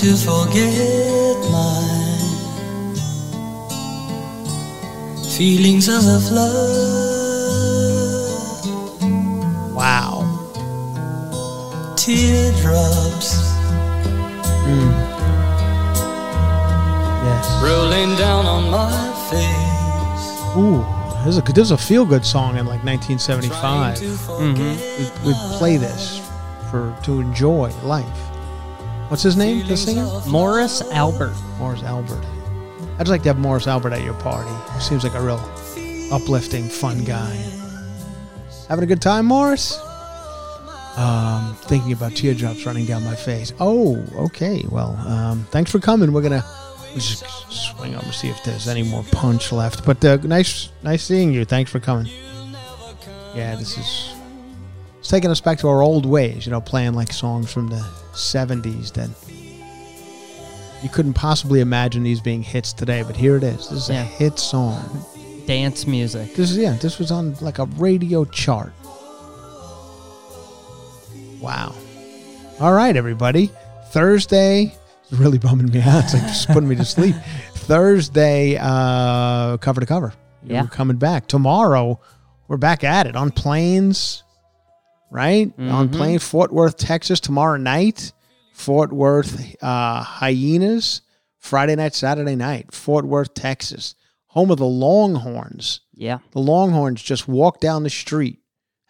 To forget my feelings of love. Wow. Teardrops mm. Yes. rolling down on my face. Ooh, this is a, this is a feel good song in like 1975. Trying to mm-hmm. forget We'd, we'd play this for to enjoy life. What's his name? The singer? Morris Albert. Morris Albert. I'd like to have Morris Albert at your party. He seems like a real uplifting, fun guy. Having a good time, Morris? Um, thinking about teardrops running down my face. Oh, okay. Well, um, thanks for coming. We're gonna we'll just swing over see if there's any more punch left. But uh, nice, nice seeing you. Thanks for coming. Yeah, this is it's taking us back to our old ways. You know, playing like songs from the '70s that you couldn't possibly imagine these being hits today. But here it is. This is Yeah. a hit song. Dance music. This is yeah. This was on like a radio chart. Wow. All right, everybody. Thursday. It's really bumming me out. It's like just putting me to sleep. Thursday, uh, cover to cover. Yeah. We're coming back tomorrow. We're back at it on planes, right? On Mhm. plane, Fort Worth, Texas tomorrow night. Fort Worth uh, Hyenas Friday night, Saturday night. Fort Worth, Texas, home of the Longhorns. Yeah. The Longhorns just walk down the street.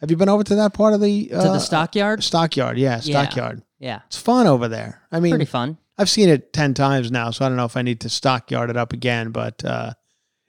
Have you been over to that part of the uh, To the stockyard? Stockyard, yeah, Yeah. stockyard. Yeah. It's fun over there. I mean, Pretty fun. I've seen it 10 times now, so I don't know if I need to stockyard it up again, but uh,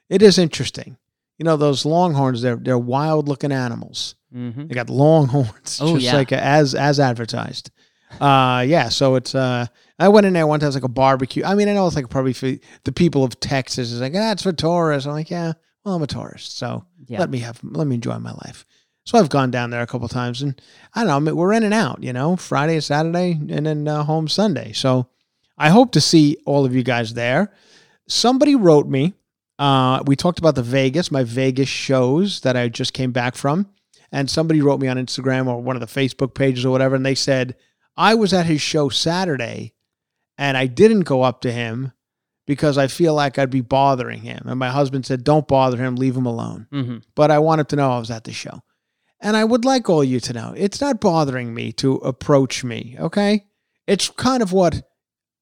it is interesting. You know, those longhorns, they're, they're wild looking animals. Mm-hmm. They got long horns, Oh, just yeah. like as as advertised. Uh, yeah, so it's uh, I went in there one time, it was like a barbecue. I mean, I know it's like probably for the people of Texas is like that's for tourists. I'm like, yeah, well, I'm a tourist, so Yeah. let me have let me enjoy my life. So I've gone down there a couple times, and I don't know, I mean, we're in and out, you know, Friday, Saturday, and then uh, home Sunday. So I hope to see all of you guys there. Somebody wrote me. Uh, we talked about the Vegas, my Vegas shows that I just came back from, and somebody wrote me on Instagram or one of the Facebook pages or whatever, and they said I was at his show Saturday, and I didn't go up to him because I feel like I'd be bothering him. And my husband said, Don't bother him, leave him alone. Mm-hmm. But I want him to know I was at the show. And I would like all you to know it's not bothering me to approach me, okay? It's kind of what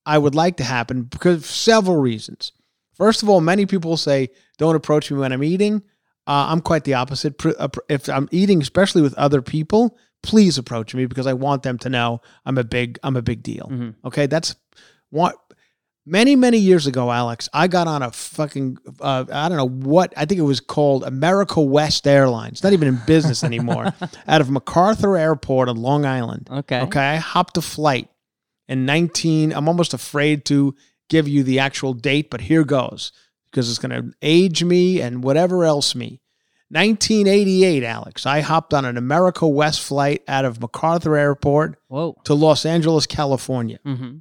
I would like to happen because of several reasons. First of all, many people say, Don't approach me when I'm eating. Uh, I'm quite the opposite. Uh, If I'm eating, especially with other people, please approach me because I want them to know I'm a big I'm a big deal. Mhm. Okay, that's what many many years ago, Alex. I got on a fucking uh, I don't know what I think it was called America West Airlines. Not even in business anymore. out of MacArthur Airport on Long Island. Okay. Okay, I hopped a flight in 19. I'm almost afraid to give you the actual date, but here goes because it's going to age me and whatever else me. 1988, Alex. I hopped on an America West flight out of MacArthur Airport Whoa. to Los Angeles, California. Mm-hmm.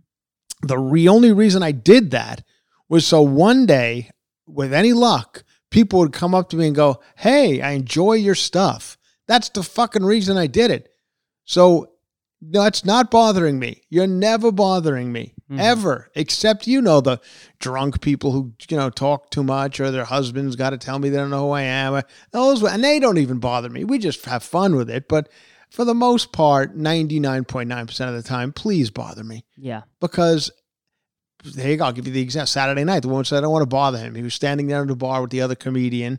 The re- only reason I did that was so one day, with any luck, people would come up to me and go, Hey, I enjoy your stuff. That's the fucking reason I did it. So that's not bothering me. You're never bothering me Mhm. ever, except you know the drunk people who you know talk too much or their husbands got to tell me they don't know who I am. Those and they don't even bother me. We just have fun with it. But for the most part, ninety nine point nine percent of the time, please bother me Yeah. because there you go. I'll give you the example. Saturday night, the woman said, I don't want to bother him. He was standing there in the bar with the other comedian.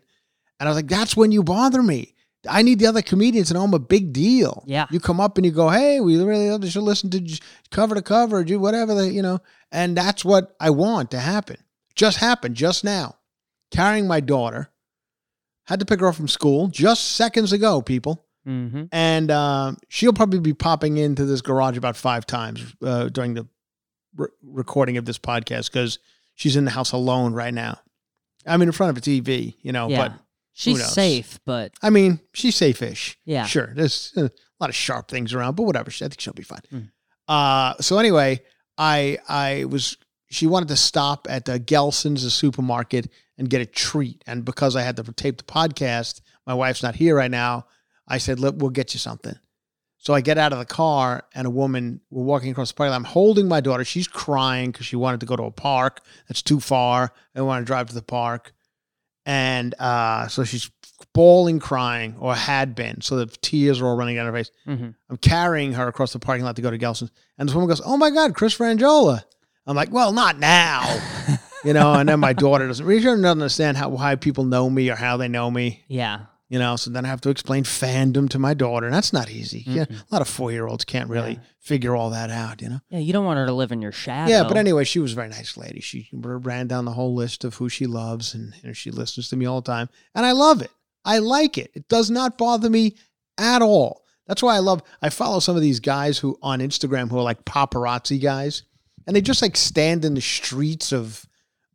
And I was like, that's when you bother me. I need the other comedians to know I'm a big deal. Yeah. You come up and you go, hey, we really should listen to cover to cover, do whatever, the, you know. And that's what I want to happen. Just happened just now. Carrying my daughter. Had to pick her up from school just seconds ago, people Mm-hmm. and um, she'll probably be popping into this garage about five times uh, during the re- recording of this podcast because she's in the house alone right now. I'm in front of a TV, you know, Yeah. but She's safe, but I mean, she's safe-ish. yeah. Sure, there's uh, a lot of sharp things around, but whatever. I think she'll be fine. Mm. Uh, so anyway, I I was she wanted to stop at uh, Gelson's, the supermarket, and get a treat. And because I had to tape the podcast, my wife's not here right now. I said, Look, we'll get you something. So I get out of the car, and a woman, we're walking across the parking lot. I'm holding my daughter. She's crying because she wanted to go to a park that's too far. I want to drive to the park. And uh, so she's bawling, crying, or had been. So the tears are all running down her face. Mm-hmm. I'm carrying her across the parking lot to go to Gelson's. And this woman goes, Oh my God, Chris Franjola. I'm like, Well, not now. you know, and then my daughter doesn't really doesn't understand how why people know me or how they know me. Yeah. You know, so then I have to explain fandom to my daughter. And that's not easy. Yeah, a lot of four year olds can't really Yeah. figure all that out, you know? Yeah. You don't want her to live in your shadow. Yeah, but anyway, she was a very nice lady. She ran down the whole list of who she loves, and you know, she listens to me all the time, and I love it. I like it. It does not bother me at all. That's why I love. I follow some of these guys who on Instagram who are like paparazzi guys, and they just like stand in the streets of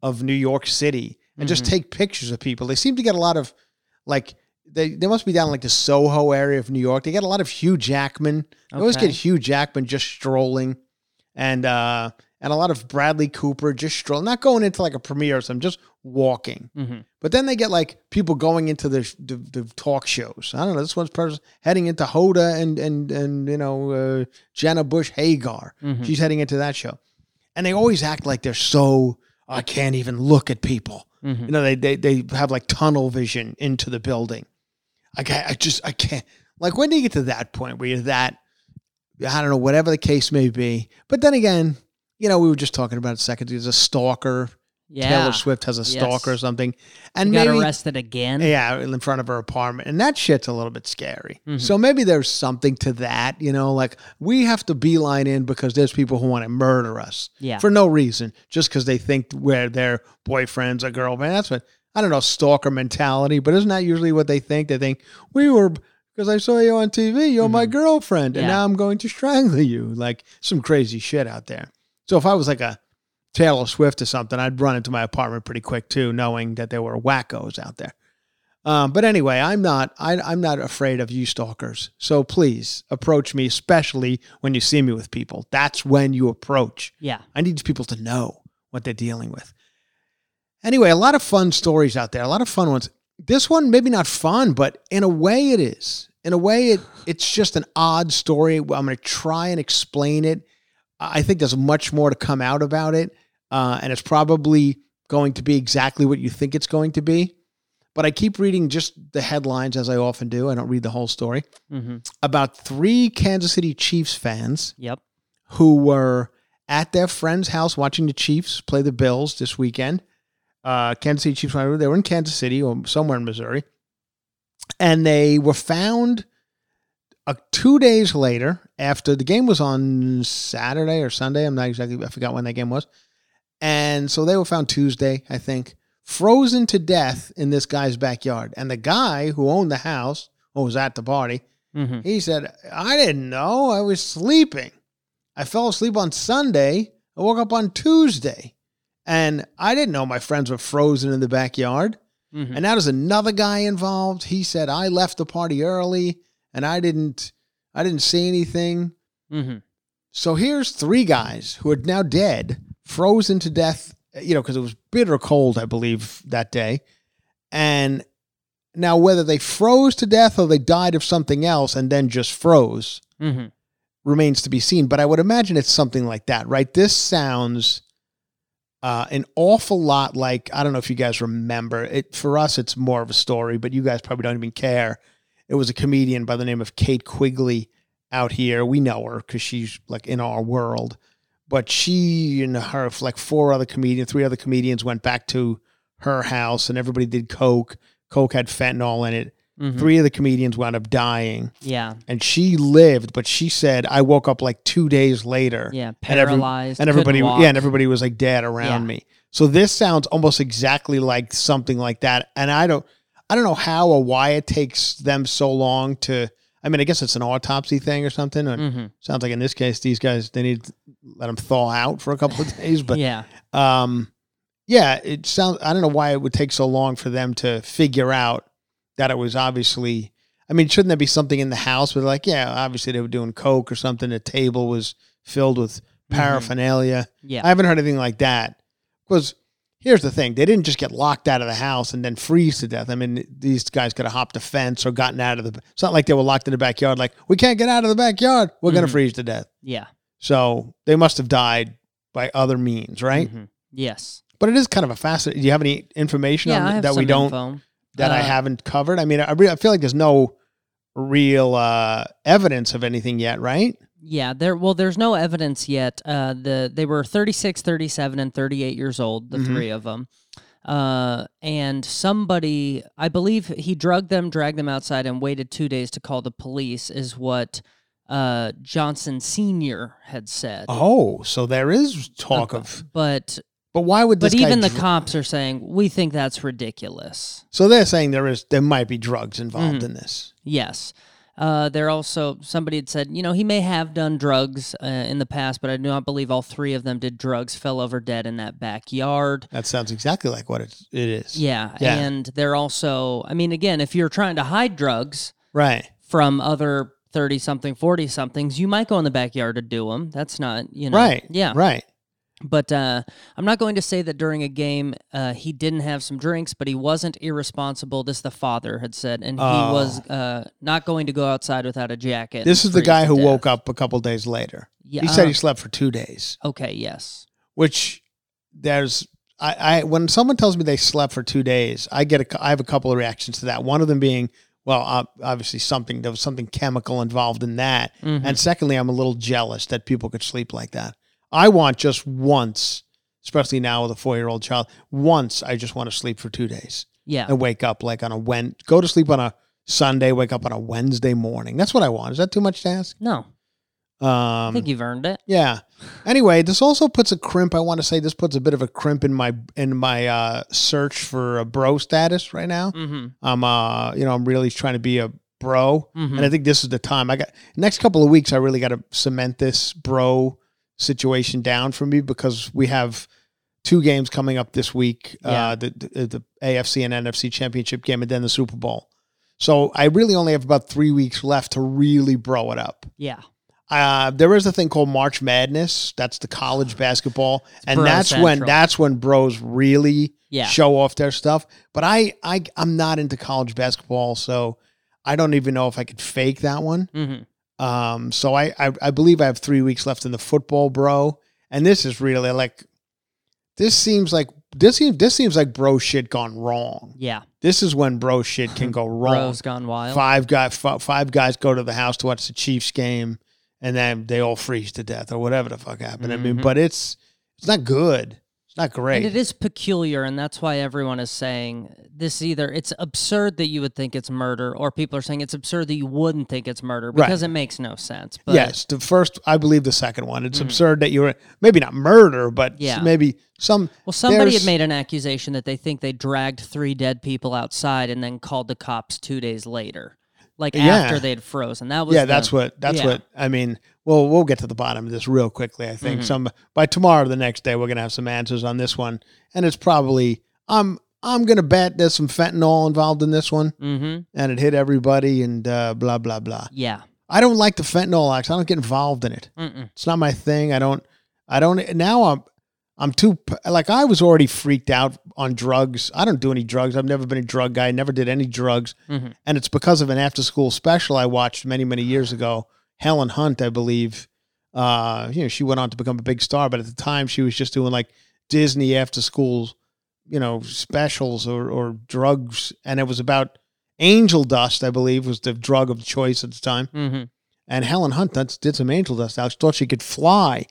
of New York City and just Mhm. take pictures of people. They seem to get a lot of like. They, they must be down like the Soho area of New York. They get a lot of Hugh Jackman. They always Okay. get Hugh Jackman just strolling and uh and a lot of Bradley Cooper just strolling, not going into like a premiere or something, just walking. Mm-hmm. But then they get like people going into the the, the talk shows. I don't know. This one's person heading into Hoda and and and you know uh, Jenna Bush Hager. Mhm. She's heading into that show, and they always act like they're so I can't even look at people. Mm-hmm. You know, they they they have like tunnel vision into the building. I can't, I just I can't. Like when do you get to that point where you're that I don't know, whatever the case may be. But then again, you know, we were just talking about it a second. There's a stalker. Yeah. Taylor Swift has a Yes. stalker or something. And got maybe arrested again. yeah, in front of her apartment. And that shit's a little bit scary. Mhm. So maybe there's something to that, you know, like we have to beeline in because there's people who want to murder us Yeah. for no reason, just because they think we're their boyfriends or girlfriend. That's what I don't know, stalker mentality, but isn't that usually what they think? They think we were because I saw you on TV, you're my girlfriend, and Mm-hmm. Yeah. now I'm going to strangle you. Like some crazy shit out there. So if I was like a Taylor Swift or something, I'd run into my apartment pretty quick too, knowing that there were wackos out there. Um, but anyway, I'm not. I, I'm not afraid of you stalkers. So please approach me, especially when you see me with people. That's when you approach. yeah. I need people to know what they're dealing with. Anyway, a lot of fun stories out there. A lot of fun ones. This one maybe not fun, but in a way it is. In a way, it it's just an odd story. I'm going to try and explain it. I think there's much more to come out about it. uh, and it's probably going to be exactly what you think it's going to be. But I keep reading just the headlines as I often do. I don't read the whole story Mm-hmm. about three Kansas City Chiefs fans Yep. who were at their friend's house watching the Chiefs play the Bills this weekend. Uh, Kansas City Chiefs, they were in Kansas City or somewhere in Missouri, and they were found uh, two days later after the game was on Saturday or Sunday. I'm not exactly, I forgot when that game was. And so they were found Tuesday, I think, frozen to death in this guy's backyard. And the guy who owned the house or was at the party, Mm-hmm. he said, I didn't know. I was sleeping. I fell asleep on Sunday. I woke up on Tuesday. And I didn't know my friends were frozen in the backyard. Mm-hmm. And now there's another guy involved. He said, I left the party early and I didn't I didn't see anything. Mm-hmm. So here's three guys who are now dead, frozen to death, you know, because it was bitter cold, I believe, that day. And now whether they froze to death or they died of something else and then just froze Mm-hmm. remains to be seen. But I would imagine it's something like that, right? This sounds uh, an awful lot like I don't know if you guys remember it. For us, it's more of a story, but you guys probably don't even care. It was a comedian by the name of Kate Quigley out here. We know her because she's like in our world. But she and her, like four other comedians, three other comedians went back to her house and everybody did coke. Coke had fentanyl in it. Mm-hmm. Three of the comedians wound up dying Yeah. and she lived, but she said I woke up like two days later. Yeah. and every- Paralyzed. and everybody, yeah, and everybody was like dead around Yeah. me. So this sounds almost exactly like something like that. And I don't, I don't know how or why it takes them so long to. I mean, I guess it's an autopsy thing or something. And Mhm. Sounds like in this case, these guys they need to let them thaw out for a couple of days. But yeah. um, yeah, it sounds. I don't know why it would take so long for them to figure out that it was obviously. I mean, shouldn't there be something in the house where, like, yeah, obviously they were doing coke or something. The table was filled with paraphernalia. Yeah. I haven't heard anything like that. Because here's the thing: they didn't just get locked out of the house and then freeze to death. I mean, these guys could have hopped a fence or gotten out of the. It's not like they were locked in the backyard. Like, we can't get out of the backyard. We're gonna Mhm. freeze to death. yeah. So they must have died by other means, right? Mhm. Yes. But it is kind of a fascinating. Do you have any information Yeah. on that we don't info. That I Uh, haven't covered? I mean, I, re- I feel like there's no real uh, evidence of anything yet, right? Yeah, there well there's no evidence yet. Uh the they were 36, 37 and 38 years old, the Mhm. three of them. Uh and somebody, I believe he drugged them, dragged them outside and waited 2 days to call the police is what uh Johnson senior had said. Oh, so there is talk Uh, of. but But why would this but even the dr- cops are saying we think that's ridiculous. So they're saying there is there might be drugs involved Mhm. in this. Yes. Uh, there also somebody had said, you know, he may have done drugs uh, in the past, but I do not believe all three of them did drugs. Fell over dead in that backyard. That sounds exactly like what it, it is. Yeah, Yeah. and they're also. I mean, again, if you're trying to hide drugs Right. from other thirty something, forty somethings, you might go in the backyard to do them. That's not, you know, Right. Yeah, Right. But uh, I'm not going to say that during a game uh, he didn't have some drinks, but he wasn't irresponsible. This the father had said, and he was uh, not going to go outside without a jacket. Oh. This is the guy who woke up a couple days later. Yeah, he said uh, he slept for two days, Okay, yes. which there's I, I when someone tells me they slept for two days, I get a I have a couple of reactions to that. One of them being, well, ob- obviously something there was something chemical involved in that, Mhm. and secondly, I'm a little jealous that people could sleep like that. I want just once, especially now with a four year old child, once I just want to sleep for two days Yeah. and wake up like on a Wen, go to sleep on a Sunday, wake up on a Wednesday morning. That's what I want. Is that too much to ask? No, I Um, think you've earned it. yeah. Anyway, this also puts a crimp. I want to say this puts a bit of a crimp in my in my uh, search for a bro status right now. Mm-hmm. I'm uh you know I'm really trying to be a bro, Mhm. and I think this is the time. I got next couple of weeks. I really got to cement this bro situation down for me because we have two games coming up this week. Yeah. Uh, the, the the AFC and NFC championship game, and then the Super Bowl. So I really only have about three weeks left to really bro it up. Yeah. Uh, there is a thing called March Madness. That's the college basketball, and bro that's when that's when bros really Yeah. show off their stuff. But I, I, I'm not into college basketball, so I don't even know if I could fake that one. Mm-hmm. Um, so I, I, I believe I have three weeks left in the football, bro. And this is really like, this seems like this seems this seems like bro shit gone wrong. Yeah. This is when bro shit can go wrong. Bro's gone wild. Five guys, five guys go to the house to watch the Chiefs game, and then they all freeze to death or whatever the fuck happened. I mean, Mhm. but it's it's not good. Not great. And it is peculiar, and that's why everyone is saying this either it's absurd that you would think it's murder, or people are saying it's absurd that you wouldn't think it's murder Right. because it makes no sense. But yes, the first, I believe the second one. It's hmm. absurd that you were maybe not murder, but Yeah. maybe some. Well, somebody had made an accusation that they think they dragged three dead people outside and then called the cops two days later, like Yeah. after they had frozen. That was Yeah, the- that's what. That's yeah. what. I mean, well, we'll get to the bottom of this real quickly. I think Mhm. some by tomorrow, or the next day, we're gonna have some answers on this one, and it's probably. I'm. I'm gonna bet there's some fentanyl involved in this one, Mm-hmm. and it hit everybody, and uh, blah blah blah. Yeah. I don't like the fentanyl acts. I don't get involved in it. Mm-mm. It's not my thing. I don't. I don't. Now I'm. I'm too like I was already freaked out on drugs. I don't do any drugs. I've never been a drug guy. Never did any drugs, Mhm. and it's because of an after school special I watched many many years ago. Helen Hunt, I believe. Uh, you know, she went on to become a big star, but at the time she was just doing like Disney after school, you know, specials or or drugs, and it was about angel dust. I believe was the drug of choice at the time. Mm-hmm. And Helen Hunt that's, did some angel dust. She thought she could fly.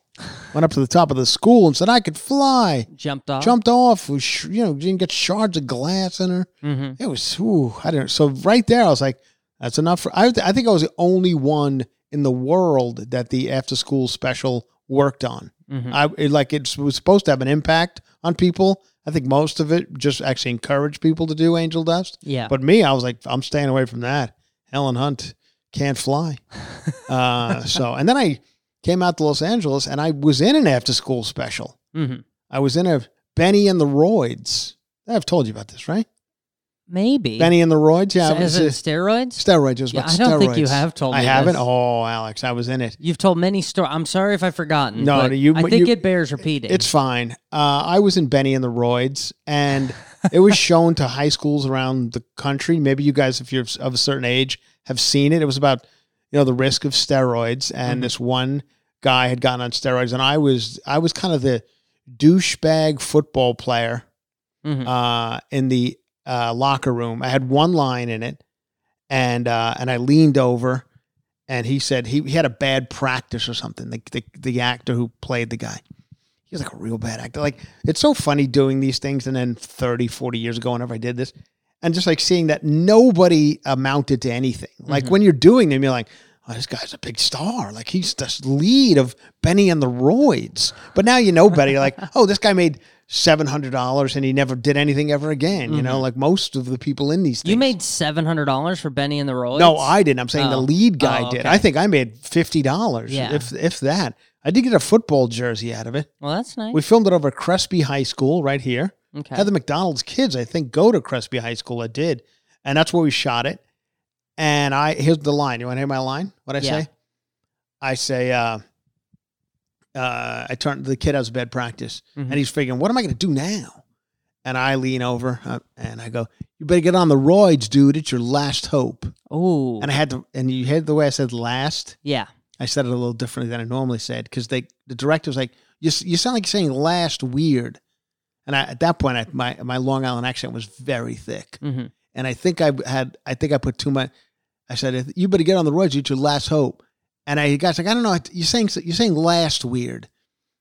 Went up to the top of the school and said, I could fly. Jumped off. Jumped off. Was, sh- you know, didn't get shards of glass in her. Mm-hmm. It was, ooh, I don't. So right there, I was like, that's enough for, I, I think I was the only one in the world that the after school special worked on. Mm-hmm. I it, like it was supposed to have an impact on people. I think most of it just actually encouraged people to do angel dust. Yeah. But me, I was like, I'm staying away from that. Helen Hunt can't fly. uh, so, and then I came out to Los Angeles and I was in an after school special. mm-hmm. I was in a Benny and the Roids. I've told you about this, right? Maybe. Benny and the Roids. Yeah, So was is it steroids? steroids. It was Yeah, I don't think you have told I me haven't. this. Oh, Alex, I was in it. You've told many stories. I'm sorry if I've forgotten. No, but you- I think you- it bears repeating. It's fine. Uh, I was in Benny and the Roids, and it was shown to high schools around the country. Maybe you guys, if you're of a certain age, have seen it. It was about you know the risk of steroids, and Mhm. this one guy had gotten on steroids, and I was I was kind of the douchebag football player Mhm. uh, in the uh, locker room. I had one line in it, and uh, and I leaned over, and he said he, he had a bad practice or something. The, the the actor who played the guy, he was like a real bad actor. Like it's so funny doing these things, and then 30, 40 years ago, whenever I did this, and just like seeing that nobody amounted to anything. Like Mhm. when you're doing them, you're like. Oh, this guy's a big star. Like he's the lead of Benny and the Roids. But now you know Benny, You're like, oh, this guy made seven hundred dollars and he never did anything ever again. You know, mm-hmm. like most of the people in these. Things. you made seven hundred dollars for Benny and the Roids. no, I didn't. I'm saying the Oh. lead guy Oh, did. I think I made fifty dollars. Yeah. if if that. I did get a football jersey out of it. Well, that's nice. We filmed it over Crespi High School right here. okay. Had the McDonald's kids, I think, go to Crespi High School. I did, and that's where we shot it. And I here's the line. You want to hear my line? What I Yeah. say? I say, uh, uh, I turn the kid has bad practice, Mhm. and he's figuring, what am I going to do now? And I lean over uh, and I go, "You better get on the roids, dude. It's your last hope." Oh, And I had to, and you heard the way I said "last." yeah. I said it a little differently than I normally said because they the director was like, "You you sound like you're saying last weird," and I, at that point, I, my my Long Island accent was very thick, hmm and I think I had I think I put too much. I said, "You better get on the roads. It's your last hope." And I guy's like, "I don't know. You're saying you're saying last weird,"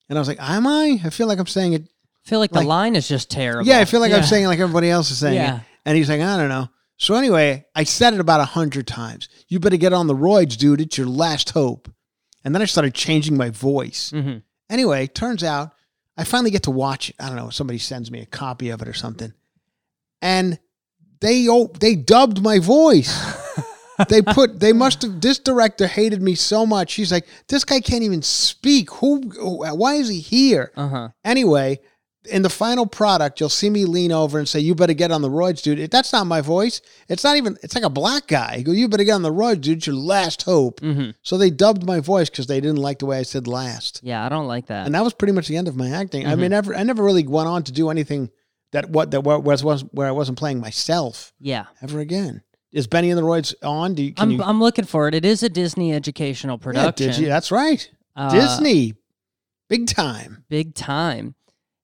and I was like, "Am I? I feel like I'm saying it. I feel like, Like- the line is just terrible. Yeah, I feel like I'm saying it like everybody else is saying Yeah. it." And he's like, "I don't know." So anyway, I said it about a hundred times. You better get on the roids, dude. It's your last hope. And then I started changing my voice. Mhm. Anyway, turns out I finally get to watch it. I don't know. Somebody sends me a copy of it or something, and they oh, they dubbed my voice. they put they must have. This director hated me so much. She's like, this guy can't even speak. Who? Why is he here? Uh-huh. Anyway, in the final product, you'll see me lean over and say, "You better get on the roids, dude." That's not my voice. It's not even. It's like a black guy. You go, "You better get on the roids, dude. It's your last hope." hmm So they dubbed my voice because they didn't like the way I said last, Yeah, I don't like that. and that was pretty much the end of my acting. I Mhm. mean, never. I never really went on to do anything that what that was was where I wasn't playing myself yeah. ever again. Is Benny and the Roids on? Do you? Can I'm, you I'm looking for it. It is a Disney educational production. did you? That's right. Uh, Disney, big time. Big time.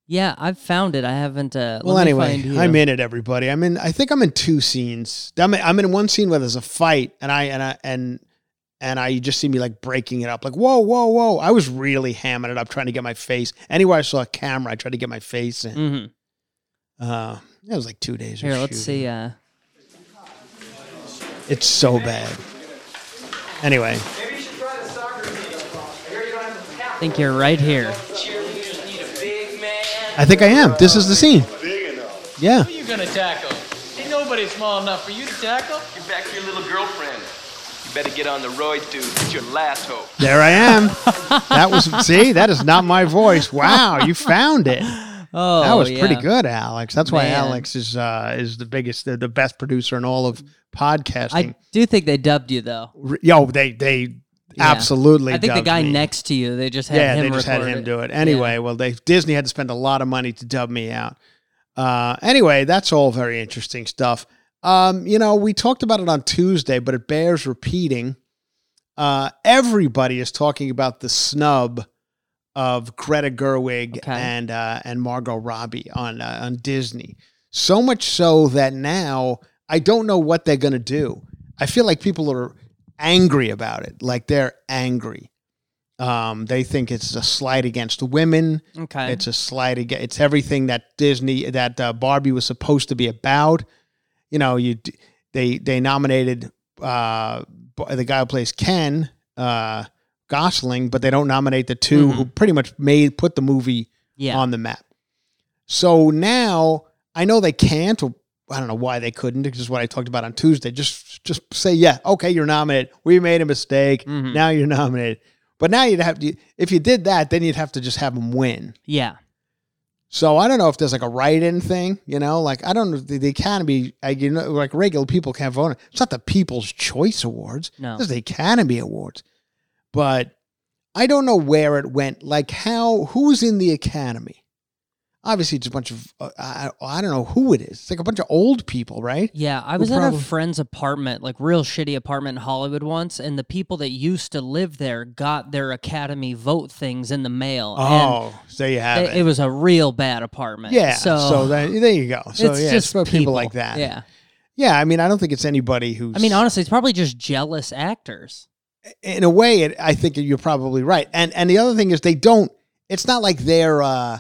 Yeah, I've found it. I haven't. Uh, Well, anyway. I'm in it, everybody. I'm in. I think I'm in two scenes. I'm in, I'm in one scene where there's a fight, and I and I and and I you just see me like breaking it up, like whoa, whoa, whoa. I was really hamming it up, trying to get my face. Anywhere I saw a camera, I tried to get my face in. hmm Uh, it was like two days. of Here, let's shooting. see. Uh, It's so bad. Anyway, I think you're right here. I think I am. This is the scene. Yeah. Who you gonna tackle? Ain't nobody small enough for you to tackle. Get back to your little girlfriend. You better get on the roid, dude. It's your last hope. There I am. that was see, that is not my voice. Wow, you found it. Oh, that was pretty good, Alex. That's why Alex is uh is the biggest the, the best producer in all of podcasting. I do think they dubbed you though. Re- Yo, they they Yeah. absolutely I think the guy me. next to you, they just had yeah, him they just had him it. do it. Anyway, well, they Disney had to spend a lot of money to dub me out. Uh, anyway, that's all very interesting stuff. Um, you know, we talked about it on Tuesday, but it bears repeating. Uh, everybody is talking about the snub of Greta Gerwig Okay. and uh, and Margot Robbie on uh, on Disney. So much so that now I don't know what they're going to do. I feel like people are angry about it. Like they're angry. Um, they think it's a slight against women. Okay. It's a slight against. It's everything that Disney that uh, Barbie was supposed to be about. You know, you they they nominated uh, the guy who plays Ken uh, Gosling, but they don't nominate the 2 who pretty much made put the movie yeah. on the map. So now I know they can't. Or I don't know why they couldn't. This is what I talked about on Tuesday. Just just say yeah, okay, you're nominated. We made a mistake. Mhm. Now you're nominated. But now you'd have to. If you did that, then you'd have to just have them win. yeah. So I don't know if there's like a write-in thing. You know, like I don't know. The, the Academy, I, you know, like regular people can't vote. It's not the People's Choice Awards. No. It's the Academy Awards. But I don't know where it went. Like how who's in the Academy? Obviously, it's a bunch of uh, I, I don't know who it is. It's like a bunch of old people, right? Yeah, I Who was at probably- a friend's apartment, like real shitty apartment in Hollywood once, and the people that used to live there got their Academy vote things in the mail. Oh, so you have and it. it, it was a real bad apartment. yeah. so, So, that, there you go. So it's yeah, just it's people, like that. Yeah, Yeah. I mean, I don't think it's anybody who's. I mean, honestly, it's probably just jealous actors. In a way, it, I think you're probably right. And and the other thing is they don't. It's not like they're. uh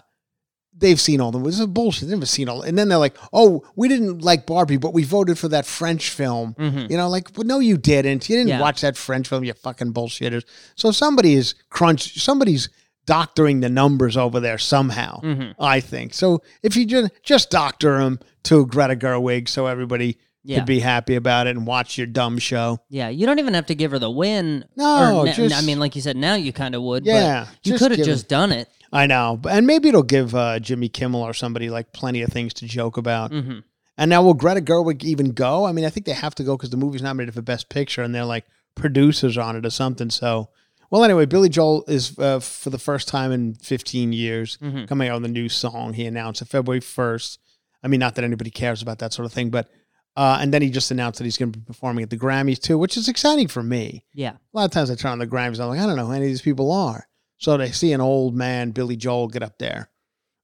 They've seen all the This is bullshit. They've never seen all. And then they're like, "Oh, we didn't like Barbie, but we voted for that French film." Mhm. You know, like, well, no, you didn't. You didn't Yeah. watch that French film. You fucking bullshitters. So somebody is crunch. Somebody's doctoring the numbers over there somehow. Mhm. I think so. If you just just doctor them to Greta Gerwig, so everybody Yeah. could be happy about it and watch your dumb show. Yeah, you don't even have to give her the win. No, na- just- I mean, like you said, now you kind of would. Yeah, but you could have just done it. I know, and maybe it'll give uh, Jimmy Kimmel or somebody like plenty of things to joke about. hmm And now will Greta Gerwig even go? I mean, I think they have to go because the movie's nominated for Best Picture, and they're like producers on it or something. So, well, anyway, Billy Joel is uh, for the first time in 15 years Mhm. coming out with a new song. He announced it February 1st. I mean, not that anybody cares about that sort of thing, but uh, and then he just announced that he's going to be performing at the Grammys too, which is exciting for me. Yeah. A lot of times I turn on the Grammys, I'm like, I don't know who any of these people are. So to see an old man, Billy Joel, get up there,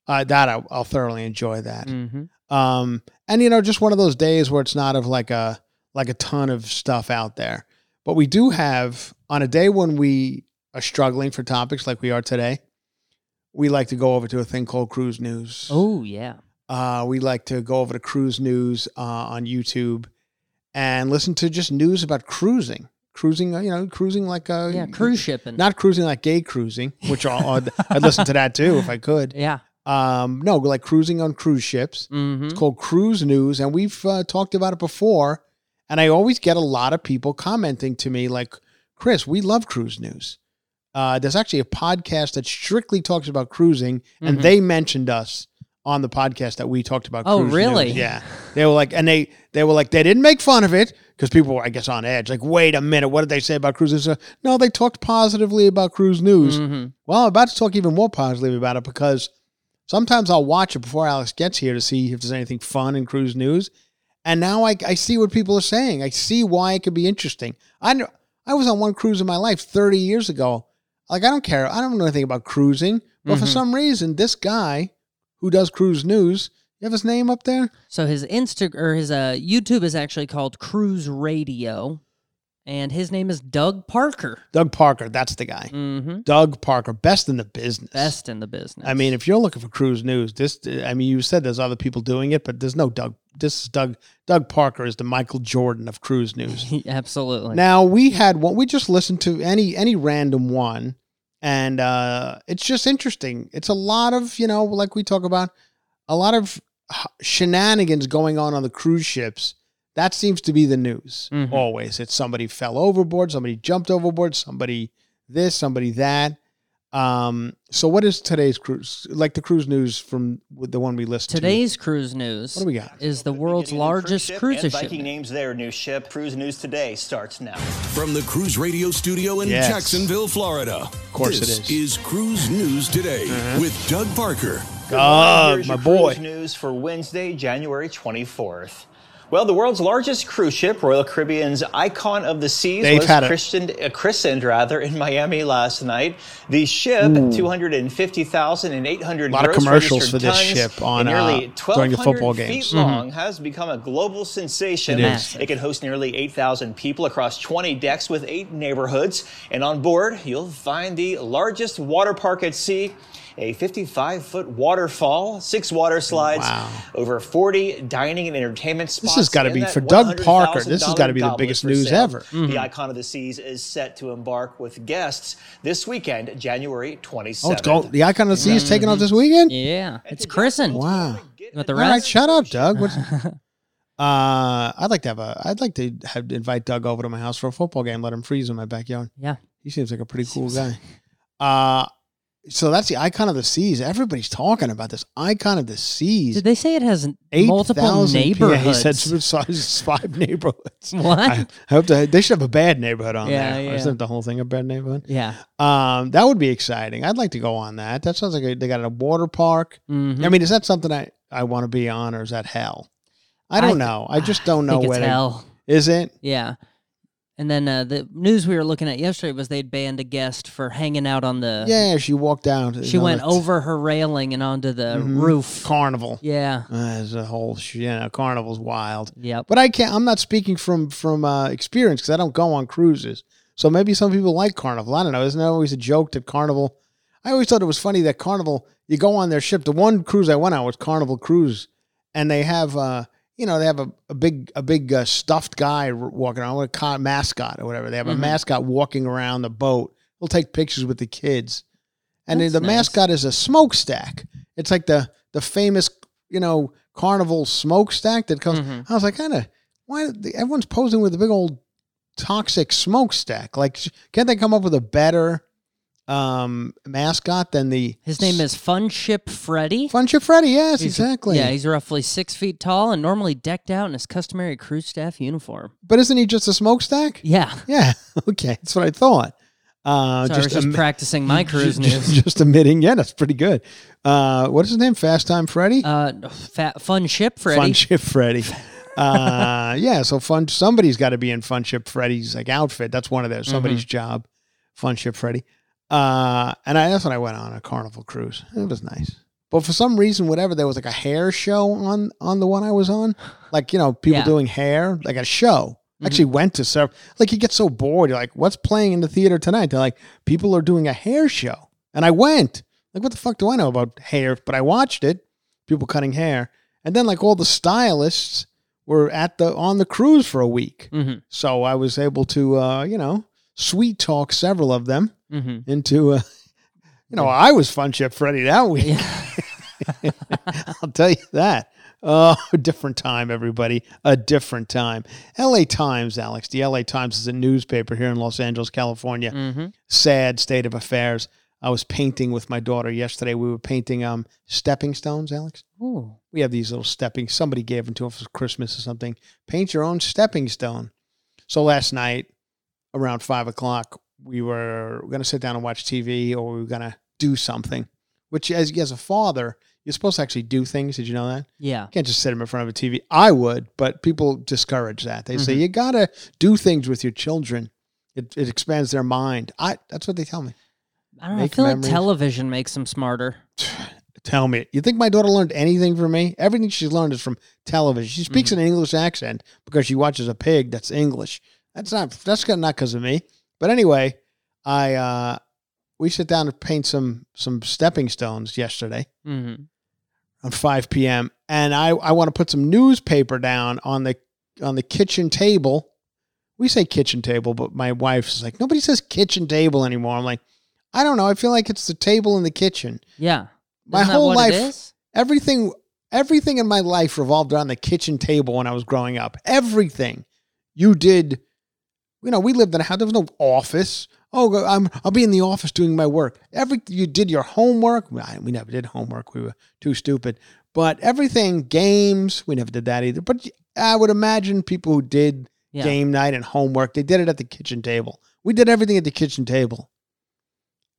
uh, that I, I'll thoroughly enjoy that. hmm Um, and you know, just one of those days where it's not of like a like a ton of stuff out there, but we do have on a day when we are struggling for topics like we are today. We like to go over to a thing called Cruise News. Oh yeah. Uh, we like to go over to Cruise News uh, on YouTube and listen to just news about cruising, cruising. uh, You know, cruising like uh, Yeah, cruise shipping. not cruising like gay cruising, which I'll, I'd, I'd listen to that too if I could. yeah. Um, no, like cruising on cruise ships. hmm It's called Cruise News, and we've uh, talked about it before. And I always get a lot of people commenting to me like, "Chris, we love Cruise News." Uh, there's actually a podcast that strictly talks about cruising, and Mhm. they mentioned us on the podcast that we talked about. Oh, really? News. Yeah, they were like, and they they were like, they didn't make fun of it because people were, I guess, on edge. Like, wait a minute, what did they say about Cruise News? Uh, No, they talked positively about Cruise News. hmm Well, I'm about to talk even more positively about it because sometimes I'll watch it before Alex gets here to see if there's anything fun in cruise news. And now I, I see what people are saying. I see why it could be interesting. I know, I was on one cruise in my life 30 years ago. Like, I don't care. I don't know anything about cruising. But for Mhm. some reason, this guy who does cruise news. You have his name up there? So his Insta or his uh, YouTube is actually called Cruise Radio, and his name is Doug Parker. Doug Parker. That's the guy. Mm-hmm. Doug Parker, best in the business. Best in the business. I mean, if you're looking for cruise news, this. I mean, you said there's other people doing it, but there's no Doug. This is Doug. Doug Parker is the Michael Jordan of cruise news. absolutely. Now we had one. We just listened to any any random one, and uh, it's just interesting. It's a lot of you know, like we talk about, a lot of shenanigans going on on the cruise ships. That seems to be the news Mhm. always. It's somebody fell overboard, somebody jumped overboard, somebody this, somebody that. Um, so what is today's cruise like? The cruise news from the one we listened Today's cruise news What do we got? is the world's largest cruise and ship. Viking names their new ship. Cruise News Today starts now. From the Cruise Radio studio in Yes. Jacksonville, Florida. Of course it this is. Cruise News Today with Doug Parker. Good Doug. Here's my your boy. Cruise news for Wednesday, January 24th. Well, the world's largest cruise ship, Royal Caribbean's Icon of the Seas, They've was christened, uh, christened rather in Miami last night. The ship, 250,800 A lot of gross commercials for this ship on, nearly uh, during the 1,200 football feet games. long, has become a global sensation. It is. It can host nearly 8,000 people across 20 decks with eight neighborhoods. And on board, you'll find the largest water park at sea. A 55 foot waterfall, six water slides, Wow. over 40 dining and entertainment spots. This has gotta be for Doug Parker, this has gotta be the biggest news sale. ever. Mm-hmm. The Icon of the Seas is set to embark with guests this weekend, January 27th. Oh, it's going. The icon of the sea is taking off this weekend. Yeah, it's christened. Wow. You want the All right, rest? shut up, Doug. What's, uh, I'd like to have a. I'd like to have invite Doug over to my house for a football game. Let him freeze in my backyard. Yeah. He seems like a pretty cool guy. Uh so that's the icon of the seas. Everybody's talking about this icon of the seas. Did they say it has Eight multiple thousand. neighborhoods? Yeah, he said some size five neighborhoods. What? I, I hope they, they should have a bad neighborhood on Yeah, there. yeah. Isn't the whole thing a bad neighborhood? yeah. Um, that would be exciting. I'd like to go on that. That sounds like a, they got a water park. Mhm. I mean, is that something I, I want to be on, or is that hell? I don't I- know. I just don't I know think where it's hell. is it. Yeah. And then uh, the news we were looking at yesterday was they'd banned a guest for hanging out on the. Yeah, she walked down. She went over her railing and onto the Mhm. roof. carnival. Yeah. Uh, there's a whole sh- you know carnival's wild. Yep. But I can't. I'm not speaking from from uh, experience because I don't go on cruises. So maybe some people like carnival. I don't know. Isn't that always a joke that carnival? I always thought it was funny that carnival. You go on their ship. The one cruise I went on was Carnival Cruise, and they have uh you know they have a, a big a big uh, stuffed guy walking around with a mascot or whatever. They have a Mhm. mascot walking around the boat. He'll take pictures with the kids, and That's the nice. mascot is a smokestack. It's like the the famous you know carnival smokestack that comes. Mhm. I was like, kind of why everyone's posing with a big old toxic smokestack? Like, can't they come up with a better um mascot than the His name is Fun Ship Freddy. Fun Ship Freddy? Yes, He's- exactly. Yeah, he's roughly six feet tall and normally decked out in his customary cruise staff uniform. but isn't he just a smokestack? Yeah. Yeah. Okay, that's what I thought. Uh, So I was just em- practicing my cruise just, news. just admitting, yeah, that's pretty good. Uh, what is his name? Fast Time Freddy. Uh, fat, fun Ship Freddy. Fun Ship Freddy. uh, yeah, so fun. Somebody's got to be in Fun Ship Freddy's like outfit. That's one of their Somebody's Mm-hmm. job. Fun Ship Freddy. Uh, and I, that's when I went on a carnival cruise. It was nice. But for some reason, whatever, there was like a hair show on on the one I was on. Like you know, people Yeah. Mm-hmm. doing hair, like a show. I Actually, went to several. Like you get so bored. You're like, "What's playing in the theater tonight?" They're like, "People are doing a hair show," and I went. Like, what the fuck do I know about hair? But I watched it. People cutting hair, and then like all the stylists were at the on the cruise for a week. Mhm. So I was able to, uh, you know, sweet talk several of them Mhm. into, uh, you know, I was fun ship Freddy that week. I'll tell you that. Oh, a different time, everybody. A different time. LA Times, Alex. The LA Times is a newspaper here in Los Angeles, California. Mhm. Sad state of affairs. I was painting with my daughter yesterday. We were painting um stepping stones, Alex. Ooh. We have these little stepping. Somebody gave them to us for Christmas or something. Paint your own stepping stone. So last night, around five o'clock, we were going to sit down and watch TV, or we were going to do something. Which, as as a father, you're supposed to actually do things. Did you know that? Yeah. You can't just sit them in front of a TV. I would, but people discourage that. They Mm-hmm. say you got to do things with your children. It, it expands their mind. I that's what they tell me. I don't know. I feel memories. like television makes them smarter. tell me. You think my daughter learned anything from me? Everything she's learned is from television. She speaks Mm-hmm. an English accent because she watches a pig that's English. That's not that's not because of me. But anyway, I uh we sit down to paint some some stepping stones yesterday Mm-hmm. on 5 p.m. and I I want to put some newspaper down on the on the kitchen table. We say kitchen table, but my wife's like nobody says kitchen table anymore. I'm like, I don't know. I feel like it's the table in the kitchen. Yeah. My Isn't whole life, everything, everything in my life revolved around the kitchen table when I was growing up. Everything you did, you know, we lived in a house. There was no office. Oh, I'm I'll be in the office doing my work. Every you did your homework. We never did homework. We were too stupid. But everything, games, we never did that either. But I would imagine people who did Yeah. game night and homework, they did it at the kitchen table. We did everything at the kitchen table.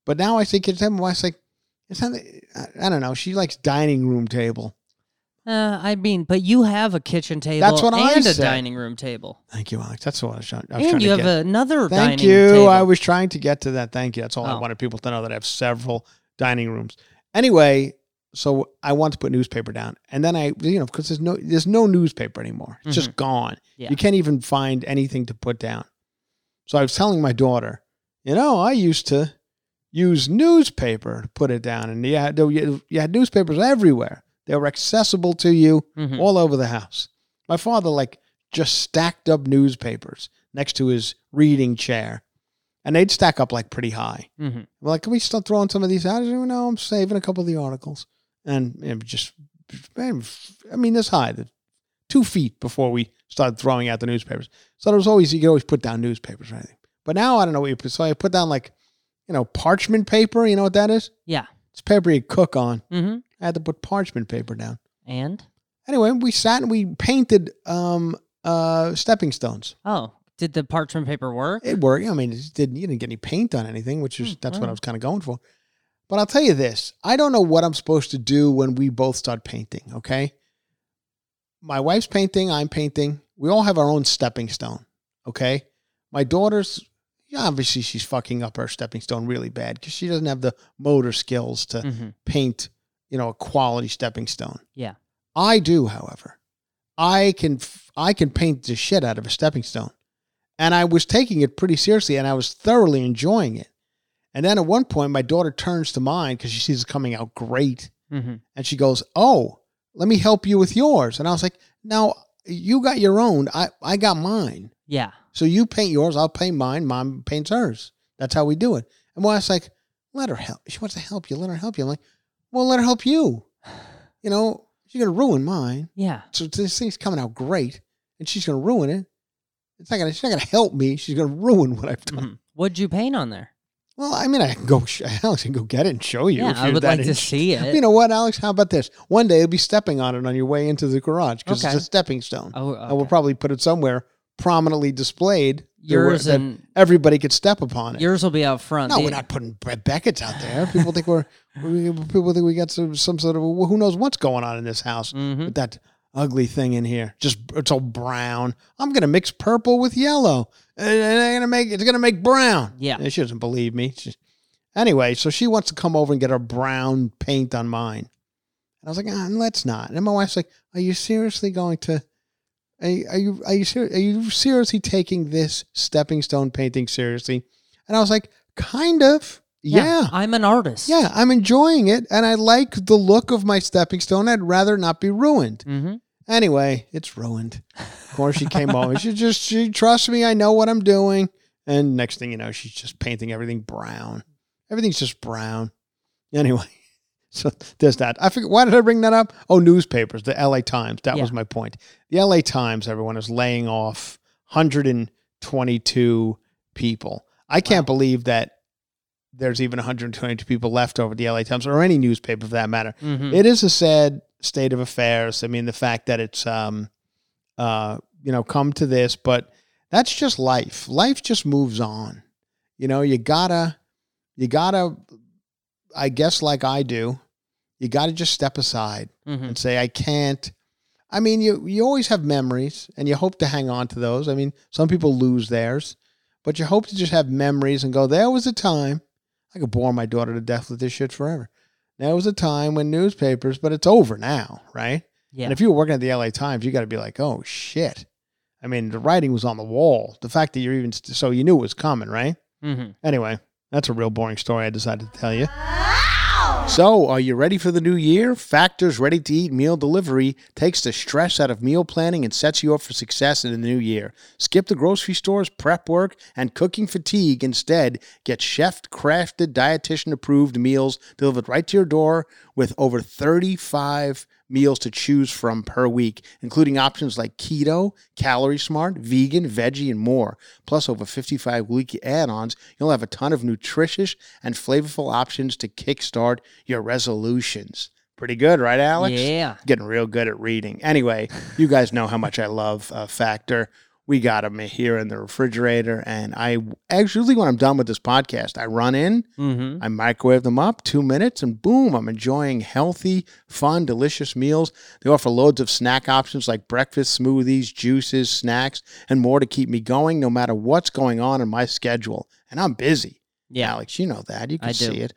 But now I say kitchen table, my wife's like, it's not, I, I don't know. She likes dining room table. Uh, I mean, but you have a kitchen table That's what I and a said. dining room table. Thank you, Alex. That's what I was trying, I was And you to have get. another Thank dining you. table. I was trying to get to that. Thank you. That's all I Oh. wanted people to know that I have several dining rooms. Anyway, so I want to put newspaper down, and then I, you know, because there's no there's no newspaper anymore. It's just gone. Mm-hmm. Yeah. You can't even find anything to put down. So I was telling my daughter, you know, I used to use newspaper to put it down, and you had you had newspapers everywhere. They were accessible to you Mhm. all over the house. My father like just stacked up newspapers next to his reading chair, and they'd stack up like pretty high. Mhm. We're like, can we start throwing some of these out? I said, no, I'm saving a couple of the articles, and you know, just I mean this high, the two feet before we started throwing out the newspapers. So there was always you could always put down newspapers or anything. But now I don't know what you put. So I put down like, you know, parchment paper. You know what that is? Yeah. It's paper you cook on. Mm-hmm. I had to put parchment paper down. And Anyway, we sat and we painted um uh stepping stones. oh, did the parchment paper work? It worked. I mean, it didn't you didn't get any paint on anything, which is Hmm, that's what. I was kind of going for. But I'll tell you this: I don't know what I'm supposed to do when we both start painting. Okay, my wife's painting, I'm painting. We all have our own stepping stone. Okay, my daughter's obviously she's fucking up her stepping stone really bad because she doesn't have the motor skills to Mhm. paint, you know, a quality stepping stone. Yeah. I do, however. I can I can paint the shit out of a stepping stone. And I was taking it pretty seriously and I was thoroughly enjoying it. And then at one point my daughter turns to mine because she sees it coming out great Mm-hmm. and she goes, "Oh, let me help you with yours." And I was like, "Now, you got your own. I I got mine. Yeah. So you paint yours, I'll paint mine, mom paints hers. That's how we do it." And my wife's like, "Let her help. She wants to help you. Let her help you." I'm like, "Well, let her help you. You know, she's going to ruin mine." Yeah. So this thing's coming out great, and she's going to ruin it. It's not to. She's not going to help me. She's going to ruin what I've done. Mhm. What'd you paint on there? Well, I mean, I can go. Alex can go get it and show you. Yeah, I would like to see it. You know what, Alex? How about this? One day you'll be stepping on it on your way into the garage because Okay. it's a stepping stone. Oh, And we'll probably put it somewhere prominently displayed. Yours and- everybody could step upon it. Yours will be out front. no, The- we're not putting Beckett's out there. People think we're we, people think we got some some sort of who knows what's going on in this house Mhm. with that ugly thing in here. Just it's all brown. I'm gonna mix purple with yellow, and I'm gonna make it's gonna make brown. Yeah. and she doesn't believe me. She- anyway, so she wants to come over and get her brown paint on mine. And I was like, ah, let's not. And my wife's like, Are you seriously going to? Are you are you are you, ser- are you seriously taking this stepping stone painting seriously? And I was like, kind of. Yeah. I'm an artist. Yeah, I'm enjoying it and I like the look of my stepping stone. I'd rather not be ruined. Mm-hmm. Anyway, it's ruined. Of course, she came over. She just, she trusts me. I know what I'm doing. And next thing you know, she's just painting everything brown. Everything's just brown. Anyway, so there's that. I forget, why did I bring that up? Oh, newspapers, the LA Times. That was my point. The LA Times, everyone is laying off 122 people. I can't believe that there's even 122 people left over the LA Times or any newspaper for that matter. Mhm. It is a sad state of affairs. I mean, the fact that it's, um, uh, you know, come to this, but that's just life. Life just moves on. You know, you gotta, you gotta, I guess, like I do, you gotta just step aside Mhm. and say, I can't. I mean, you you always have memories, and you hope to hang on to those. I mean, some people lose theirs, but you hope to just have memories and go. There was a time I could bore my daughter to death with this shit forever. There was a time when newspapers, but it's over now, right? Yeah. And if you were working at the LA Times, you got to be like, oh shit. I mean, the writing was on the wall. The fact that you're even st- so you knew it was coming, right? mm-hmm. Anyway, that's a real boring story. I decided to tell you. So, are you ready for the new year? Factor's ready to eat meal delivery takes the stress out of meal planning and sets you up for success in the new year. Skip the grocery stores, prep work, and cooking fatigue. Instead, get chef crafted, dietitian approved meals delivered right to your door with over 35 meals to choose from per week, including options like keto, calorie smart, vegan, veggie, and more. Plus, over 55 weekly add ons, you'll have a ton of nutritious and flavorful options to kickstart your resolutions. Pretty good, right, Alex? Yeah. Getting real good at reading. Anyway, you guys know how much I love uh, Factor. We got them here in the refrigerator, and I actually, when I'm done with this podcast, I run in, Mm-hmm. I microwave them up, two minutes, and boom, I'm enjoying healthy, fun, delicious meals. They offer loads of snack options like breakfast smoothies, juices, snacks, and more to keep me going no matter what's going on in my schedule. And I'm busy. Yeah. Alex, you know that. You can see it.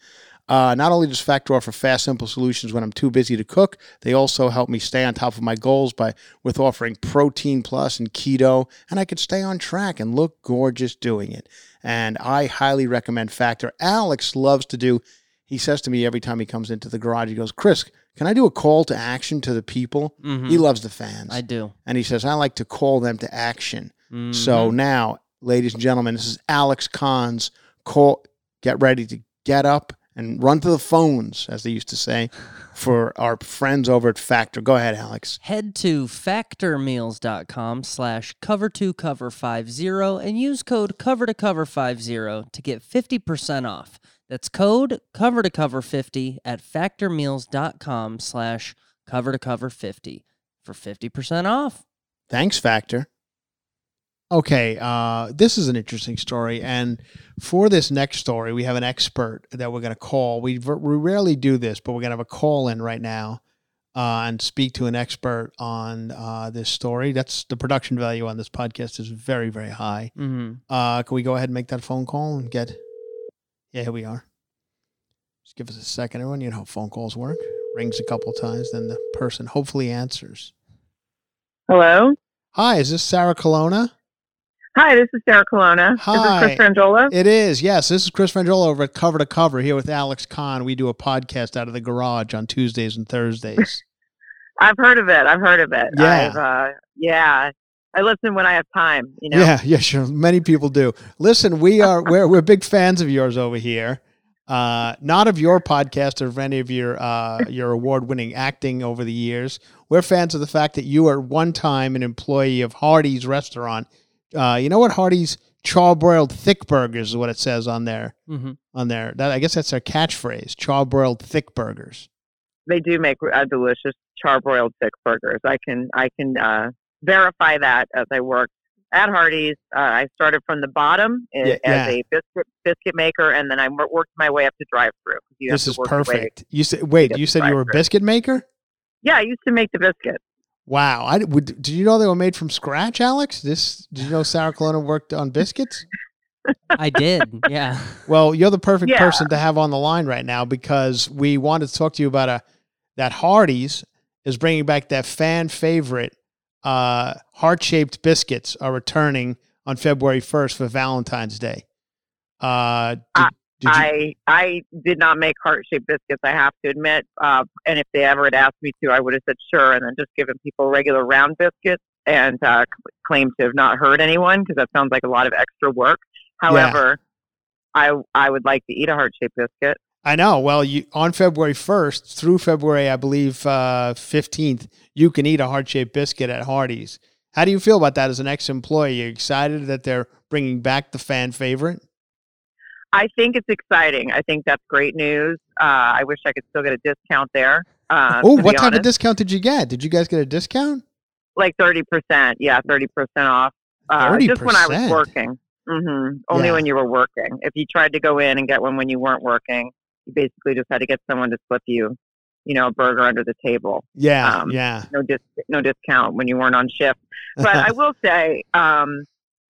Uh, not only does Factor offer fast, simple solutions when I'm too busy to cook, they also help me stay on top of my goals by with offering Protein Plus and Keto, and I could stay on track and look gorgeous doing it. And I highly recommend Factor. Alex loves to do. He says to me every time he comes into the garage, he goes, "Chris, can I do a call to action to the people?" Mhm. He loves the fans, I do. and he says, "I like to call them to action." Mhm. So now, ladies and gentlemen, this is Alex Conn's call. Get ready to get up and run to the phones, as they used to say, for our friends over at Factor. Go ahead, Alex. Head to factormeals.com slash cover to cover 50 and use code cover to cover 50 to get 50% off. That's code cover to cover 50 at factormeals.com slash cover to cover 50 for 50% off. Thanks, Factor. Okay, uh, this is an interesting story, and for this next story, we have an expert that we're going to call. We we rarely do this, but we're going to have a call in right now uh, and speak to an expert on uh, this story. That's the production value on this podcast is very very high. Mm-hmm. Uh, can we go ahead and make that phone call and get? Yeah, here we are. Just give us a second, everyone. You know how phone calls work. Rings a couple times, then the person hopefully answers. Hello. Hi, is this Sarah Colonna? Hi, this is Sarah Colonna. Hi. This is Chris Franjola. It is, yes. This is Chris Franjola over at Cover to Cover here with Alex Conn. We do a podcast out of the garage on Tuesdays and Thursdays. I've heard of it. I've heard of it. Yeah. I've, uh, yeah. I listen when I have time. You know. Yeah, yeah, sure. Many people do. Listen, we are we're we're big fans of yours over here. Uh, not of your podcast or of any of your uh, your award winning acting over the years. We're fans of the fact that you are one time an employee of Hardee's restaurant. Uh, you know what Hardee's charbroiled thick burgers is what it says on there Mm-hmm. on there. That I guess that's their catchphrase. Charbroiled thick burgers. They do make uh, delicious charbroiled thick burgers. I can I can uh, verify that as I worked at Hardee's. Uh, I started from the bottom i- Yeah, as yeah. a biscuit biscuit maker, and then I worked my way up to drive through. This is perfect. You said wait, you said you were a biscuit maker? Yeah, I used to make the biscuits. Wow. I would did you know they were made from scratch, Alex? This did you know Sarah Colonna worked on biscuits? I did. Yeah. Well, you're the perfect Yeah. person to have on the line right now because we wanted to talk to you about a that Hardee's is bringing back that fan favorite uh, heart shaped biscuits are returning on February 1st for Valentine's Day. Uh, did, I- did you, I I did not make heart shaped biscuits. I have to admit. Uh, and if they ever had asked me to, I would have said sure, and then just given people regular round biscuits and uh, claimed to have not hurt anyone because that sounds like a lot of extra work. However, I I would like to eat a heart shaped biscuit. I know. Well, you on February 1st through February, I believe uh, 15th, you can eat a heart shaped biscuit at Hardee's. How do you feel about that as an ex employee? Are You excited that they're bringing back the fan favorite? I think it's exciting. I think that's great news. Uh, I wish I could still get a discount there. Uh, oh, what type of discount did you get? Did you guys get a discount? like thirty percent. Yeah, thirty percent off. Uh, just when I was 30%? working. hmm Only Yeah. when you were working. If you tried to go in and get one when you weren't working, you basically just had to get someone to slip you, you know, a burger under the table. Yeah, Um, yeah. No dis- no discount when you weren't on shift. But I will say, um,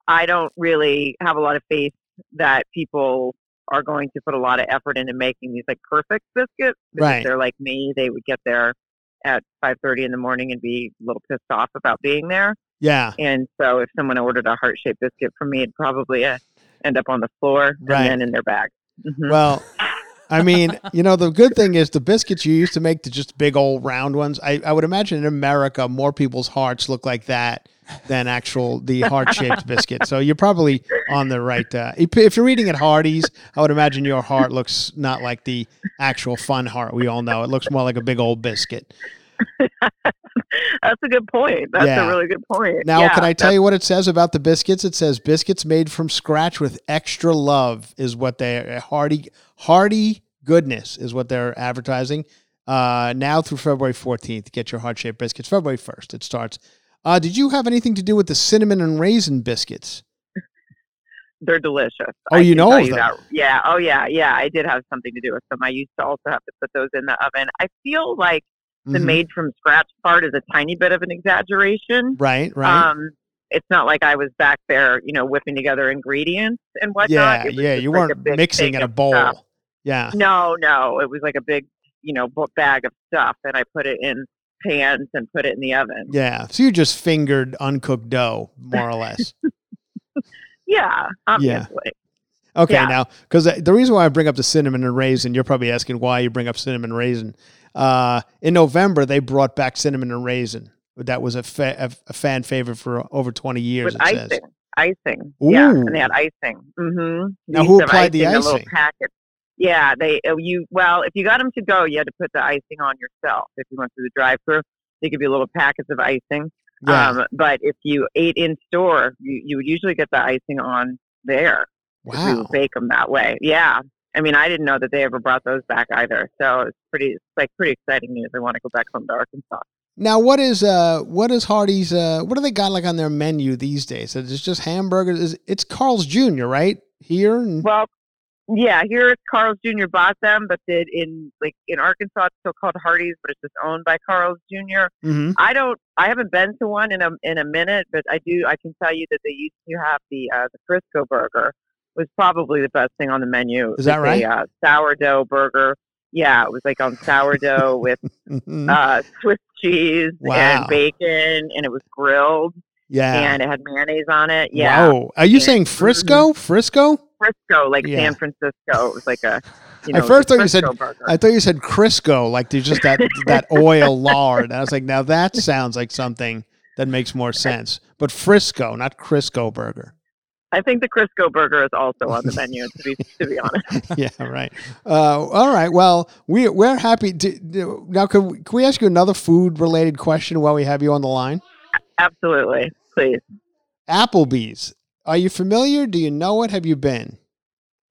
I don't really have a lot of faith that people are going to put a lot of effort into making these like perfect biscuits. Right. If they're like me, they would get there at 5:30 in the morning and be a little pissed off about being there. Yeah. And so if someone ordered a heart shaped biscuit from me, it'd probably uh, end up on the floor Right. and then in their bag. Mhm. Well, I mean, you know, the good thing is the biscuits you used to make the just big old round ones. I, I would imagine in America, more people's hearts look like that than actual the heart shaped biscuit. So you're probably on the right. Uh, if, if you're eating at Hardee's, I would imagine your heart looks not like the actual fun heart we all know. It looks more like a big old biscuit. That's a good point. That's Yeah. a really good point. Now, Yeah, can I tell you what it says about the biscuits? It says biscuits made from scratch with extra love is what they hearty hearty goodness is what they're advertising. Uh, now through February 14th, get your heart shaped biscuits. February 1st, it starts. Uh, did you have anything to do with the cinnamon and raisin biscuits? They're delicious. Oh, I you know you that. Yeah. Oh, yeah. Yeah. I did have something to do with them. I used to also have to put those in the oven. I feel like the Mhm. made from scratch part is a tiny bit of an exaggeration. Right, right. Um, it's not like I was back there, you know, whipping together ingredients and whatnot. yeah, yeah. You like weren't mixing in a bowl. stuff. Yeah. No, no. It was like a big, you know, bag of stuff, and I put it in pans and put it in the oven. Yeah. So you just fingered uncooked dough, more or less. Yeah, obviously. Okay, Yeah. now because the reason why I bring up the cinnamon and raisin, you're probably asking why you bring up cinnamon and raisin. Uh, in November, they brought back cinnamon and raisin. That was a, fa- a, fan favorite for over 20 years. With it says. icing. Icing. Yeah, and they had icing. Mm-hmm. Now, who applied the A little icing? packet. Yeah, they uh, you well, if you got them to go, you had to put the icing on yourself. If you went through the drive-through, they give you little packets of icing. Yeah. Um, but if you ate in store, you, you would usually get the icing on there. if We would bake them that way. Yeah. I mean, I didn't know that they ever brought those back either. So it's pretty, it's like pretty exciting news. I want to go back home to Arkansas. Now, what is uh, what is Hardee's? Uh, what do they got like on their menu these days? It's just hamburgers. Is- It's Carl's Jr. right here? And, Well, yeah, here it's Carl's Jr. bought them, but did in like in Arkansas it's still called Hardee's, but it's just owned by Carl's Jr. Mhm. I don't, I haven't been to one in a in a minute, but I do. I can tell you that they used to have the uh, the Frisco burger was probably the best thing on the menu. Is that right? A uh, sourdough burger. Yeah, it was like on sourdough with Mhm. uh, Swiss cheese Wow. and bacon, and it was grilled, yeah. and it had mayonnaise on it. Yeah, Wow. Are you And- saying Frisco? Frisco? Frisco, like Yeah. San Francisco. It was like a. You know, At first, thought you said burger. I thought you said Crisco, like there's just that that oil lard. And I was like, now that sounds like something that makes more sense. But Frisco, not Crisco burger. I think the Crisco burger is also on the menu. To be to be honest, yeah, right. Uh, all right. Well, we we're happy to now. Can we, can we ask you another food related question while we have you on the line? absolutely. Please, Applebee's. Are you familiar? Do you know it? Have you been?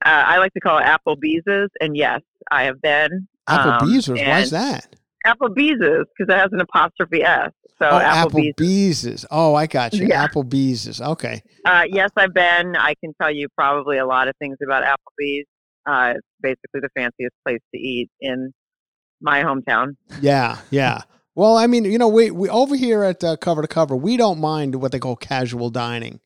uh, I like to call it Applebee's, and yes, I have been. Um, Applebee's. Why is that? Applebee's because it has an apostrophe s. So oh, Applebee's. Applebee's. Oh, I got you. Yeah. Applebee's. Okay. Uh, yes, I've been. I can tell you probably a lot of things about Applebee's. Uh, it's basically the fanciest place to eat in my hometown. Yeah, yeah. Well, I mean, you know, we we over here at uh, Cover to Cover, we don't mind what they call casual dining,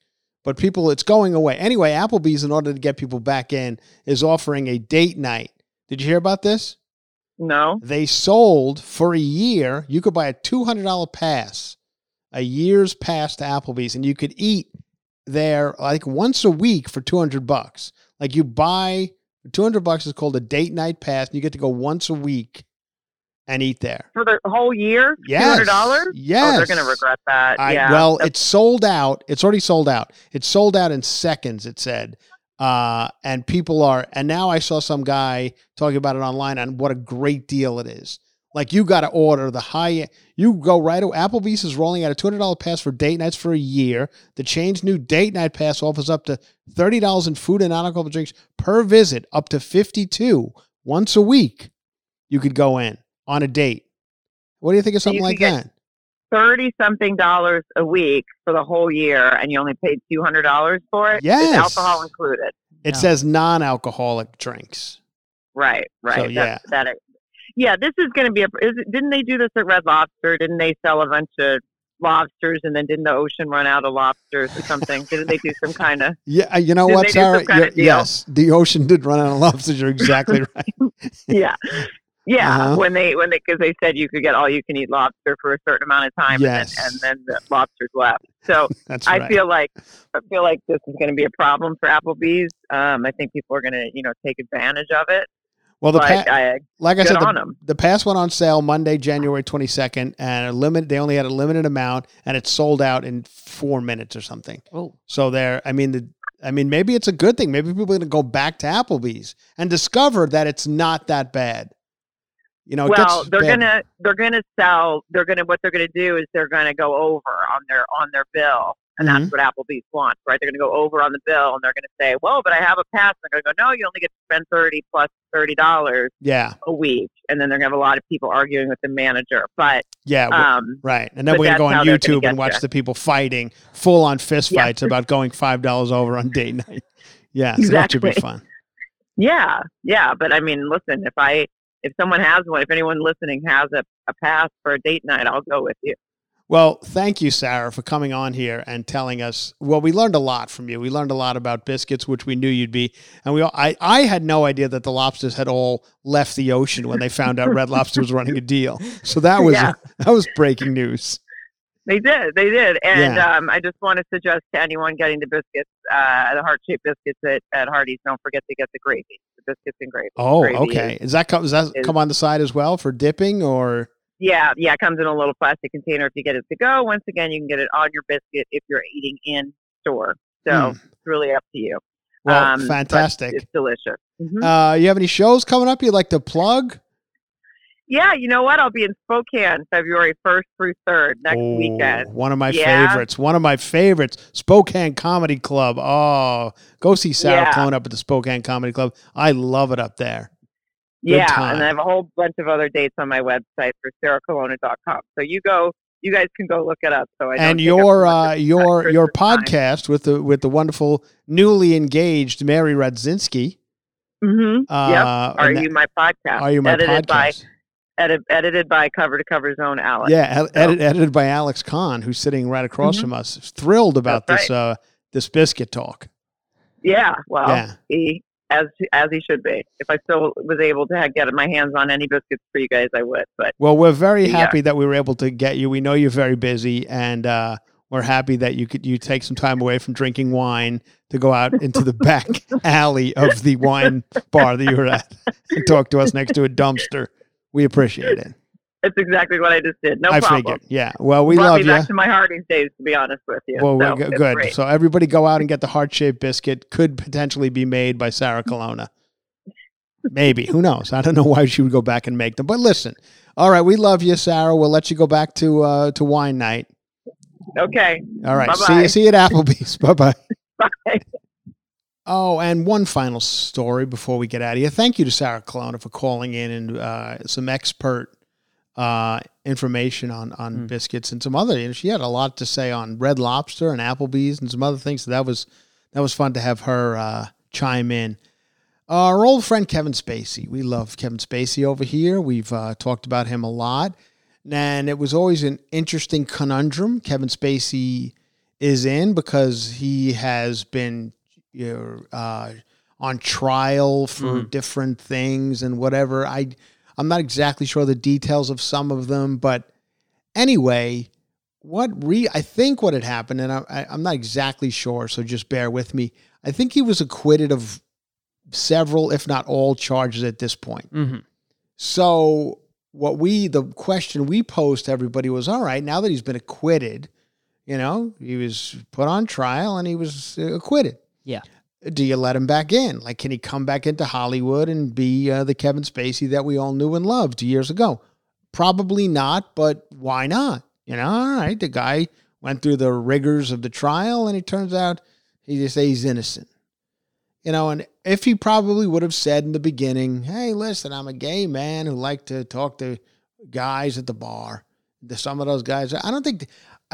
but people, it's going away anyway. Applebee's, in order to get people back in, is offering a date night. Did you hear about this? No. They sold for a year. You could buy a two hundred dollar pass, a year's pass to Applebee's, and you could eat there like once a week for two hundred bucks. Like you buy two hundred bucks is called a date night pass, and you get to go once a week and eat there. For the whole year, two Yes. hundred dollars. Oh, Yes. they're going to regret that. I, yeah. well, That's- it's sold out. It's already sold out. It's sold out in seconds. It said, uh, and people are. And now I saw some guy talking about it online on what a great deal it is. Like you got to order the high. You go right. away. Applebee's is rolling out a two hundred dollar pass for date nights for a year. The chain's new date night pass offers up to thirty dollars in food and non-alcoholic drinks per visit, up to fifty two once a week. You could go in on a date. What do you think of something like get- that? Thirty something dollars a week for the whole year, and you only paid two hundred dollars for it. Yes. Is alcohol included. It says non-alcoholic drinks. Right, right. So, yeah. that, yeah. This is going to be a. Is, didn't they do this at Red Lobster? Didn't they sell a bunch of lobsters, and then didn't the ocean run out of lobsters or something? Didn't they do some kind of? Yeah, uh, you know what, they Sarah? kind of You're- deal? yes, the ocean did run out of lobsters. You're exactly right. Yeah, yeah. Uh-huh. When they when they because they said you could get all you can eat lobster for a certain amount of time, Yes. and, then, and then the lobsters left. So That's I right. feel like I feel like this is going to be a problem for Applebee's. Um, I think people are going to you know take advantage of it. Well, the but pa- I, like I said, on the, 'em. the pass went on sale Monday, January 22nd, and a limit. They only had a limited amount, and it sold out in four minutes or something. Oh. So there, I mean, the, I mean, maybe it's a good thing. Maybe people are going to go back to Applebee's and discover that it's not that bad. You know, well, they're bad. gonna they're gonna sell. They're gonna what they're gonna do is they're gonna go over on their on their bill, and Mhm. that's what Applebee's wants, right? They're gonna go over on the bill, and they're gonna say, "Well, but I have a pass." And they're gonna go, "No, you only get to spend thirty plus thirty dollars Yeah, a week," and then they're gonna have a lot of people arguing with the manager. But yeah, um, right. And then we're going to go on gonna YouTube and watch the people fighting, full on fist Yeah. fights about going five dollars over on date night. Yeah, so that should be Exactly. fun. yeah, yeah. But I mean, listen, if I if someone has one, if anyone listening has a, a pass for a date night, I'll go with you. Well, thank you, Sarah, for coming on here and telling us. Well, we learned a lot from you. We learned a lot about biscuits, which we knew you'd be, and we. all- I I had no idea that the lobsters had all left the ocean when they found out Red Lobster was running a deal. So that was Yeah. that was breaking news. They did, they did, and Yeah. um, I just want to suggest to anyone getting the biscuits, uh, the heart shaped biscuits at, at Hardee's, don't forget to get the gravy, biscuits and gravy. Oh, Gravy okay. is- Is that come? Does that is- come on the side as well for dipping or? yeah, yeah, it comes in a little plastic container if you get it to go. Once again, you can get it on your biscuit if you're eating in store. So it's really up to you. Well, Um, fantastic. It's delicious. Mhm. Uh, you have any shows coming up you'd like to plug? Yeah, you know what? I'll be in Spokane February 1st through 3rd next Oh, weekend. One of my Yeah. favorites. One of my favorites. Spokane Comedy Club. Oh, go see Sarah Yeah. Colonna up at the Spokane Comedy Club. I love it up there. Good Yeah, time. and I have a whole bunch of other dates on my website for sarahcolonna.com. So you go, you guys can go look it up. So I and your uh, your your Chris's time. podcast with the with the wonderful newly engaged Mary Radzinski. Mhm. Uh, yep. Are and that- you my podcast? Are you my edited by podcast? Edit, edited by cover to cover zone Alex. Yeah, edit, edited by Alex Conn, who's sitting right across Mhm. from us. Thrilled about That's this uh, this biscuit talk. Yeah. Well, Yeah. he as as he should be. If I still was able to get my hands on any biscuits for you guys, I would. But Well, we're very Yeah. happy that we were able to get you. We know you're very busy, and uh, we're happy that you could you take some time away from drinking wine to go out into the back alley of the wine bar that you were at and talk to us next to a dumpster. We appreciate it. it's exactly what I just did. No I problem. figured. Yeah. Well, we Brought love me you. back to my Harding's days, to be honest with you. Well, so good. great. So everybody go out and get the heart shaped biscuit. Could potentially be made by Sarah Colonna. Maybe. Who knows? I don't know why she would go back and make them. But listen. All right, we love you, Sarah. We'll let you go back to uh, to wine night. Okay. All right. See Bye-bye. you see you at Applebee's. Bye bye bye. Oh, and one final story before we get out of here. Thank you to Sarah Colonna for calling in and uh, some expert uh, information on on biscuits and some other. You know, she had a lot to say on Red Lobster and Applebee's and some other things. So that was that was fun to have her uh, chime in. Our old friend Kevin Spacey. We love Kevin Spacey over here. We've uh, talked about him a lot, and it was always an interesting conundrum Kevin Spacey is in because he has been you know, uh, on trial for different things and whatever. I I'm not exactly sure the details of some of them, but anyway, what re I think what had happened, and I, I, I'm not exactly sure, so just bear with me. I think he was acquitted of several, if not all, charges at this point. Mm-hmm. So what we the question we posed to everybody was all right, now that he's been acquitted, you know, he was put on trial and he was uh, acquitted. Yeah. Do you let him back in? Like can he come back into Hollywood and be uh, the Kevin Spacey that we all knew and loved years ago? Probably not, but why not? You know, all right, the guy went through the rigors of the trial and it turns out he just say he's innocent. You know, and if he probably would have said in the beginning, "Hey, listen, I'm a gay man who like to talk to guys at the bar." The, some of those guys, I don't think,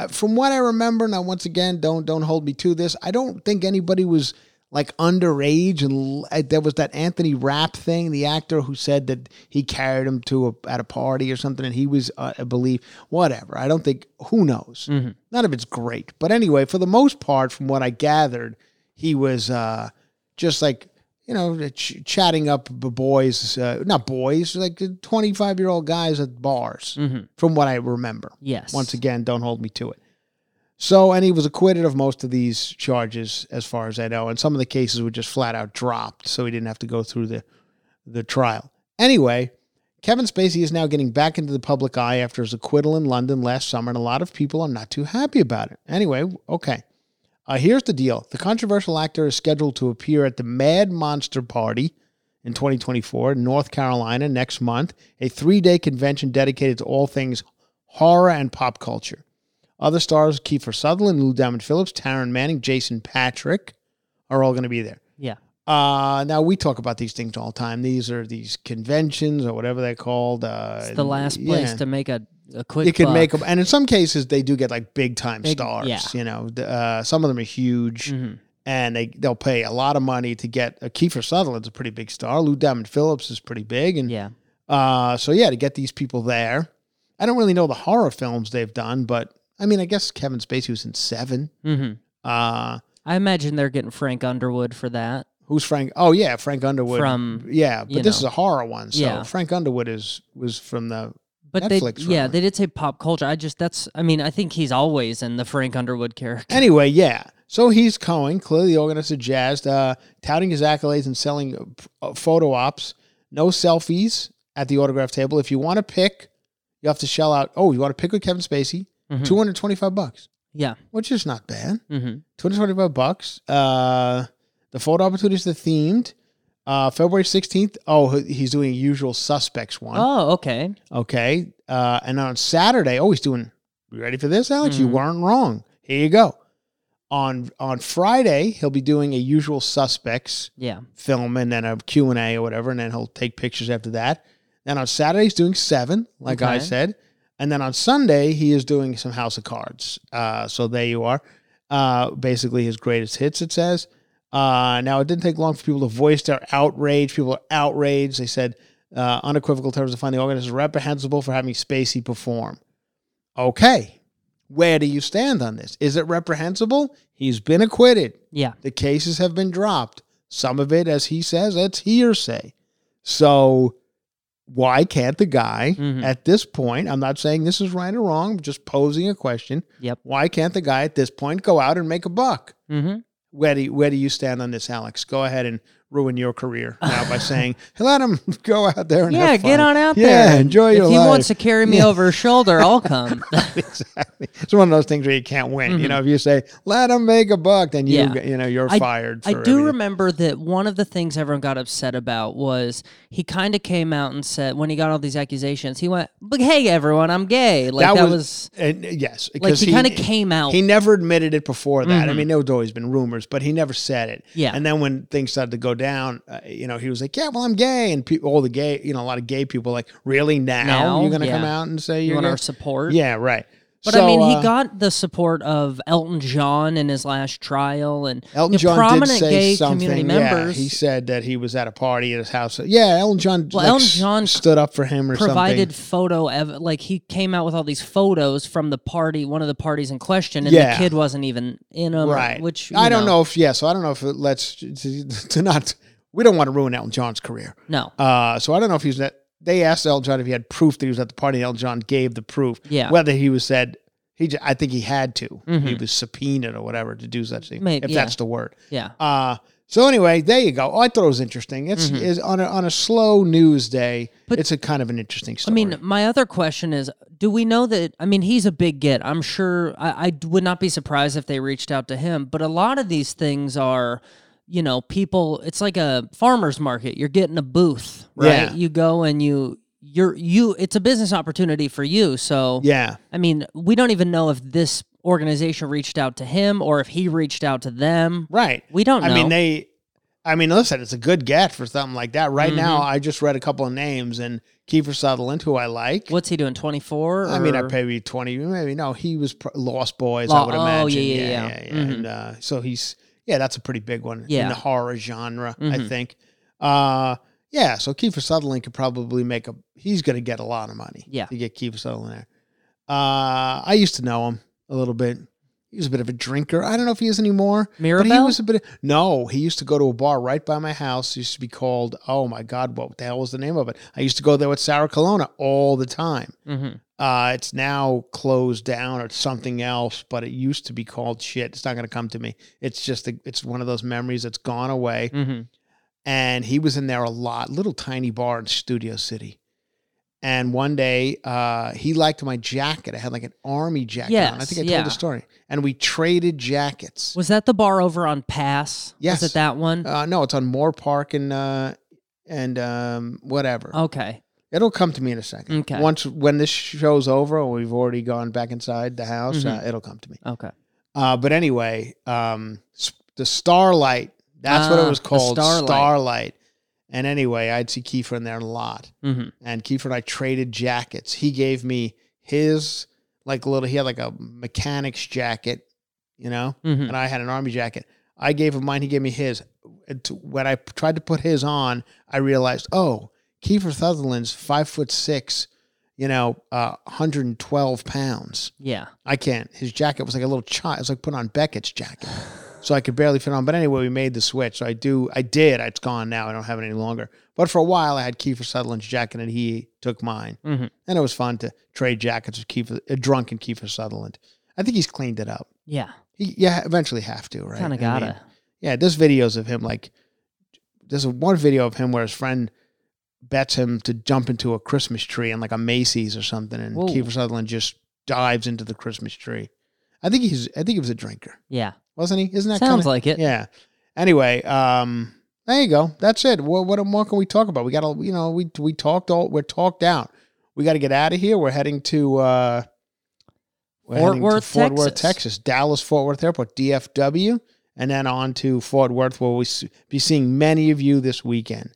from what I remember. Now, once again, don't don't hold me to this. I don't think anybody was like underage, and uh, there was that Anthony Rapp thing, the actor who said that he carried him to a, at a party or something, and he was, uh, I believe, whatever. I don't think who knows. Mhm. None of it's great, but anyway, for the most part, from what I gathered, he was uh, just like you know ch- chatting up the boys, uh, not boys, like twenty five year old guys at bars, Mhm. from what I remember. Yes. Once again, don't hold me to it. So, and he was acquitted of most of these charges, as far as I know, and some of the cases were just flat out dropped, so he didn't have to go through the the trial. Anyway, Kevin Spacey is now getting back into the public eye after his acquittal in London last summer, and a lot of people are not too happy about it. Anyway, okay. Uh, here's the deal the controversial actor is scheduled to appear at the Mad Monster Party in 2024 in North Carolina next month, a three day convention dedicated to all things horror and pop culture. Other stars, Kiefer Sutherland, Lou Diamond Phillips, Taryn Manning, Jason Patric, are all going to be there. Yeah. Uh, now we talk about these things all the time. These are these conventions or whatever they're called. Uh, It's the last place yeah. to make a, a quick You can buck. make them, and in some cases they do get like big time Big- stars. yeah. You know, uh, some of them are huge, Mhm. and they they'll pay a lot of money to get. Uh, Kiefer Sutherland's a pretty big star. Lou Diamond Phillips is pretty big, and Yeah. uh, so yeah, to get these people there. I don't really know the horror films they've done, but I mean, I guess Kevin Spacey was in 7 hmm Uh, I imagine they're getting Frank Underwood for that. who's Frank? Oh yeah, Frank Underwood From, yeah, but this know. is a horror one, so Yeah. Frank Underwood is was from the But Netflix. they, yeah, they did say pop culture. I just that's. I mean, I think he's always in the Frank Underwood character. Anyway, yeah. So he's going, clearly the organizer jazz, uh, touting his accolades and selling uh, uh, photo ops. No selfies at the autograph table. If you want to pick, you have to shell out. Oh, you want to pick with Kevin Spacey? Mhm. 225 bucks, Yeah. which is not bad. hmm 225 bucks. Uh, the photo opportunities are themed. Uh, February 16th. Oh, he's doing a usual suspects one. Oh, okay. Okay. Uh, and on Saturday, oh, he's doing. You ready for this, Alex? You Mhm. weren't wrong. Here you go. On on Friday, he'll be doing a usual suspects Yeah. film and then a Q and A or whatever, and then he'll take pictures after that. Then on Saturday, he's doing seven, like I said, and then on Sunday, he is doing some House of Cards. Uh, so there you are. Uh, basically, his greatest hits. It says. Uh, now it didn't take long for people to voice their outrage. People are outraged. They said uh, unequivocal terms to find the organizers reprehensible for having Spacey perform. Okay, where do you stand on this? Is it reprehensible? He's been acquitted. Yeah. The cases have been dropped. Some of it, as he says, it's hearsay. So why can't the guy Mhm. at this point, I'm not saying this is right or wrong, I'm just posing a question. Yep. Why can't the guy at this point go out and make a buck? hmm Where do you, where do you stand on this, Alex? Go ahead and ruin your career now by saying, let him go out there and Yeah, get on out Yeah, there. Yeah, enjoy if your he life. He wants to carry me Yeah. over his shoulder, I'll come. exactly. It's one of those things where you can't win. You Mhm. know, if you say let him make a buck, then you Yeah. you know you're I- fired. For I do everything. remember that one of the things everyone got upset about was he kind of came out and said when he got all these accusations, he went, "But hey, everyone, I'm gay." Like that, was, and, uh, yes, like because he, kind of came out. He never admitted it before that. I Mhm. mean, there was always been rumors, but he never said it. Yeah. And then when things started to go down, uh, you know, he was like, "Yeah, well, I'm gay," and pe- all the gay, you know, a lot of gay people like, "Really now, Now? you're going to Yeah. come out and say you you're want gay?" our support? Yeah, right. But So, I mean, he uh, got the support of Elton John in his last trial, and Elton know, John did prominent say gay something. community yeah, members he said that he was at a party at his house. Yeah, Elton John. Well, like, Elton John stood up for him or provided something. photo ev- like he came out with all these photos from the party, one of the parties in question, and Yeah. the kid wasn't even in them. Right. Which I don't know if yeah. So I don't know if it lets to, to not. We don't want to ruin Elton John's career. No. Uh, so I don't know if he's was at. They asked Elton John if he had proof that he was at the party. and Elton John gave the proof. Yeah. Whether he was said he, j- I think he had to. He Mhm. was subpoenaed or whatever to do such thing. Maybe, if yeah. that's the word. Yeah. Uh, so anyway, there you go. Oh, I thought it was interesting. It's Mhm. is on a on a slow news day. But- it's a kind of an interesting I mean, my other question is do we know that? I mean, he's a big get. I'm sure I, I would not be surprised if they reached out to him, but a lot of these things are. You know, people. It's like a farmer's market. You're getting a booth, right? Yeah. You go and you, you're you. It's a business opportunity for you. So yeah. I mean, we don't even know if this organization reached out to him or if he reached out to them. Right. We don't know. I mean, they. I mean, listen, it's a good get for something like that. Right now, Mhm. I just read a couple of names and Kiefer Sutherland, who I like. What's he doing? Twenty four? I mean, I maybe twenty, maybe no. He was pr- Lost Boys, Law- I would oh, imagine. yeah, yeah, yeah, yeah. yeah. Mhm. And uh, so he's, Yeah, that's a pretty big one in the horror genre, I Mhm. think. Uh, yeah, so Kiefer Sutherland could probably make a. He's going to get a lot of money. Yeah. to get Kiefer Sutherland there. Uh, I used to know him a little bit. He was a bit of a drinker. I don't know if he is anymore. But he was a bit. Of, no, he used to go to a bar right by my house. It used to be called. Oh my God, what the hell was the name of it? I used to go there with Sarah Colonna all the time. Mhm. Uh, it's now closed down or something else, but it used to be called shit. It's not going to come to me. It's just a, it's one of those memories that's gone away. Mhm. And he was in there a lot, little tiny bar in Studio City. And one day, uh, he liked my jacket. I had like an army jacket on. I think I told yeah. the story. And we traded jackets. Was that the bar over on Pass? Yes. Was it that one? Uh, no, it's on Moorpark and uh, and um, whatever. okay. It'll come to me in a second. Okay. Once when this show's over, or we've already gone back inside the house, uh, Mhm. it'll come to me. Okay. Uh, but anyway, um, the Starlight. That's what Ah, it was called. Starlight. Starlight. And anyway, I'd see Kiefer in there a lot. Mhm. And Kiefer and I traded jackets. He gave me his like a little. He had like a mechanic's jacket, you know, Mhm. and I had an army jacket. I gave him mine. He gave me his. And When I tried to put his on, I realized, oh, Kiefer Sutherland's five foot six, you know, uh, 112 pounds. Yeah. I can't. His jacket was like a little child. It was like putting on Beckett's jacket. So I could barely fit on. But anyway, we made the switch. So I do, I did. It's gone now. I don't have it any longer. But for a while, I had Kiefer Sutherland's jacket and he took mine. Mhm. And it was fun to trade jackets with Kiefer, a drunken Kiefer Sutherland. I think he's cleaned it up. Yeah. He, yeah, eventually have to, right? Kinda gotta. mean, yeah, there's videos of him like, there's a, one video of him where his friend bets him to jump into a Christmas tree in like a Macy's or something, and Whoa. Kiefer Sutherland just dives into the Christmas tree. I think he's, I think he was a drinker, Yeah. Wasn't he? Isn't that Sounds kinda- like it. Yeah. Anyway, um, there you go. That's it. What, what more can we talk about? We got to, you know, we we talked all, we're talked out. We got to get out of here. We're heading to uh, we're Fort heading Worth, to Fort Worth, Texas. Texas, Dallas Fort Worth Airport, DFW, and then on to Fort Worth, where we'll be seeing many of you this weekend.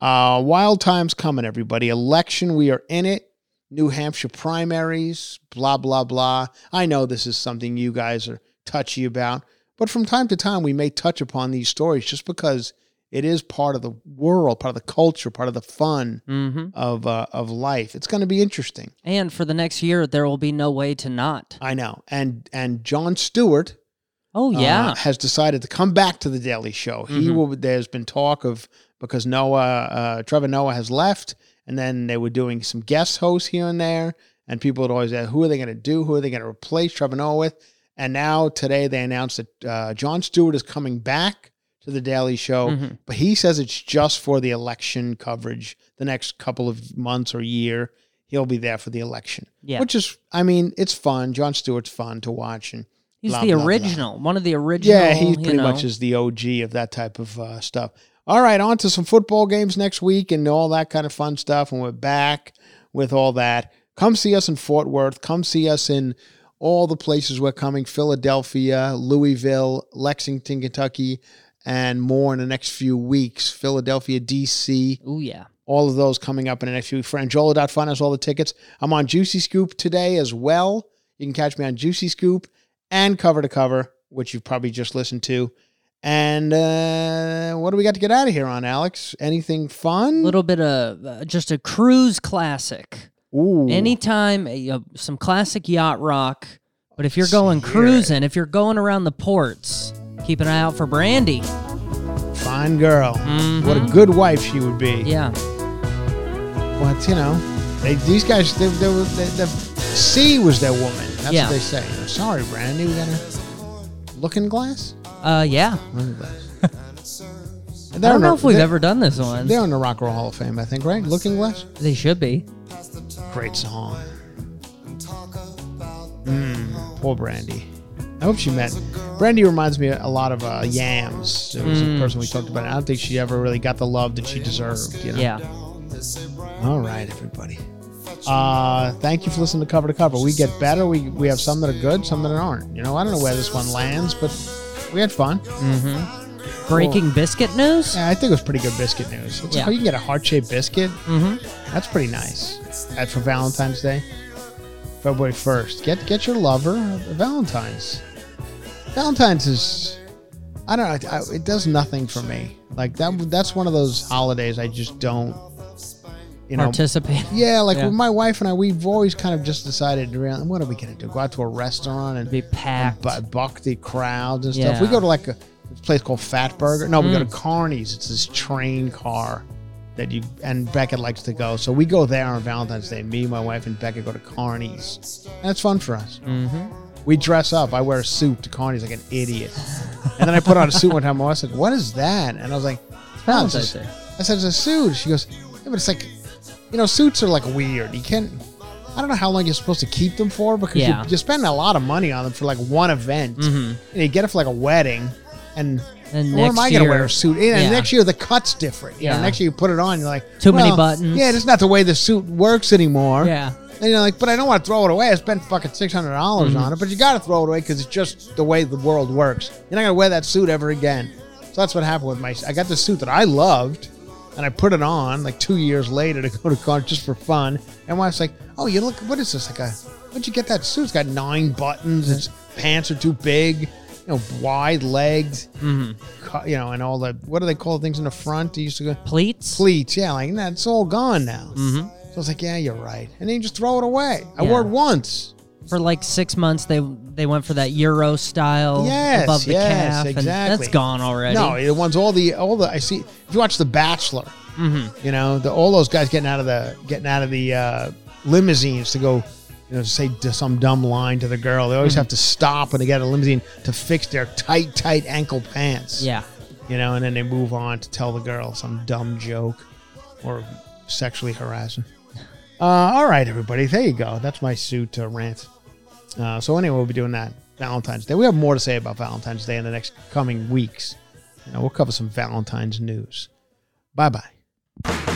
Uh, wild times coming, everybody. Election, we are in it. New Hampshire primaries, blah, blah, blah. I know this is something you guys are touchy about, but from time to time, we may touch upon these stories just because it is part of the world, part of the culture, part of the fun Mhm. of uh, of life. It's going to be interesting. And for the next year, there will be no way to not. I know. And and Jon Stewart Oh, uh, yeah. has decided to come back to the Daily Show. He Mhm. will. There's been talk of because Noah, uh, Trevor Noah has left, and then they were doing some guest hosts here and there, and people would always ask, who are they going to do? Who are they going to replace Trevor Noah with? And now today they announced that uh, Jon Stewart is coming back to the Daily Show, Mhm. but he says it's just for the election coverage. The next couple of months or year, he'll be there for the election. Yeah. which is, I mean, it's fun. Jon Stewart's fun to watch, and He's blah, the blah, blah. original, one of the original. Yeah, he pretty know. much is the OG of that type of uh, stuff. All right, on to some football games next week and all that kind of fun stuff. And we're back with all that. Come see us in Fort Worth. Come see us in all the places we're coming Philadelphia, Louisville, Lexington, Kentucky, and more in the next few weeks. Philadelphia, D.C. Oh, yeah. All of those coming up in the next few weeks. Franjola.fun has all the tickets. I'm on Juicy Scoop today as well. You can catch me on Juicy Scoop and Cover to Cover, which you've probably just listened to. And uh, what do we got to get out of here on, Alex? Anything fun? A little bit of uh, just a cruise classic. Ooh. Anytime, uh, some classic yacht rock. But if you're going cruising, if you're going around the ports, keep an eye out for Brandy. Fine girl. What a good wife she would be. Mm-hmm. Yeah. But, you know, they, these guys, they, they, the sea was their woman. That's Yeah. what they say. Sorry, Brandy. We got a looking glass? Uh, yeah. Looking glass. I don't know if we've ever done this one. They're in the Rock and Roll Hall of Fame, I think, right? Looking Glass? They should be. Great song. Mm, poor Brandy. I hope she met. Brandy reminds me a lot of uh, Yams. It was Mm. a person we talked about. I don't think she ever really got the love that she deserved. You know? Yeah. All right, everybody. Uh, thank you for listening to Cover to Cover. We get better. We we have some that are good, some that aren't. You know, I don't know where this one lands, but we had fun. Mm-hmm. Breaking biscuit news? Yeah, I think it was pretty good biscuit news. It's Yeah. you can get a heart shaped biscuit. Mm-hmm. That's pretty nice. That for Valentine's Day, February first. Get get your lover a Valentine's. Valentine's is I don't know. I, it does nothing for me. Like that. That's one of those holidays I just don't. You know, Participate. Yeah, like Yeah. with my wife and I, we've always kind of just decided, around, what are we gonna do? Go out to a restaurant and be packed, and bu- buck the crowds and stuff. We Yeah. go to like a this place called Fat Burger. No, we go to Mm. Carney's. It's this train car that you and Becca likes to go. So we go there on Valentine's Day. Me, my wife, and Becca go to Carney's, and it's fun for us. Mm-hmm. We dress up. I wear a suit to Carney's like an idiot. and then I put on a suit one time. My wife said, What is that? And I was like, "No, it's Valentine's just-" Day. I said, It's a suit. She goes, Yeah, but it's like, you know, suits are like weird. You can't, I don't know how long you're supposed to keep them for because Yeah. you, you spend a lot of money on them for like one event. Mhm. And you get it for like a wedding. And, And where am next I going to wear year- a suit? Yeah, yeah. Next year, the cut's different. You know, Yeah. next year you put it on, you're like, Too many buttons. Yeah, that's not the way the suit works anymore. Yeah. And you're like, but I don't want to throw it away. I spent fucking six hundred dollars Mhm. on it, but you got to throw it away because it's just the way the world works. You're not gonna wear that suit ever again. So that's what happened with my. I got the suit that I loved, and I put it on like two years later to go to college just for fun. And my wife's like, "Oh, you look. What is this? Like a? Where'd you get that suit? It's got nine buttons. Its pants are too big. You know, wide legs. Mhm. cu- You know, and all the what do they call things in the front? You used to go Pleats. pleats. Yeah, like that's all gone now. Mm-hmm. So I was like, yeah, you're right. And then you just throw it away. I wore it once. For like six months, they they went for that Euro style Yes, above the yes, calf, and exactly. that's gone already. No, the ones all the all the I see. If you watch The Bachelor, Mhm. you know the all those guys getting out of the getting out of the uh, limousines to go, you know, say some dumb line to the girl. They always Mhm. have to stop when they get a limousine to fix their tight, tight ankle pants. Yeah. you know, and then they move on to tell the girl some dumb joke or sexually harassing. Uh, all right, everybody, there you go. That's my suit uh, rant. Uh, so anyway, we'll be doing that Valentine's Day. We have more to say about Valentine's Day in the next coming weeks. You know, we'll cover some Valentine's news. Bye bye.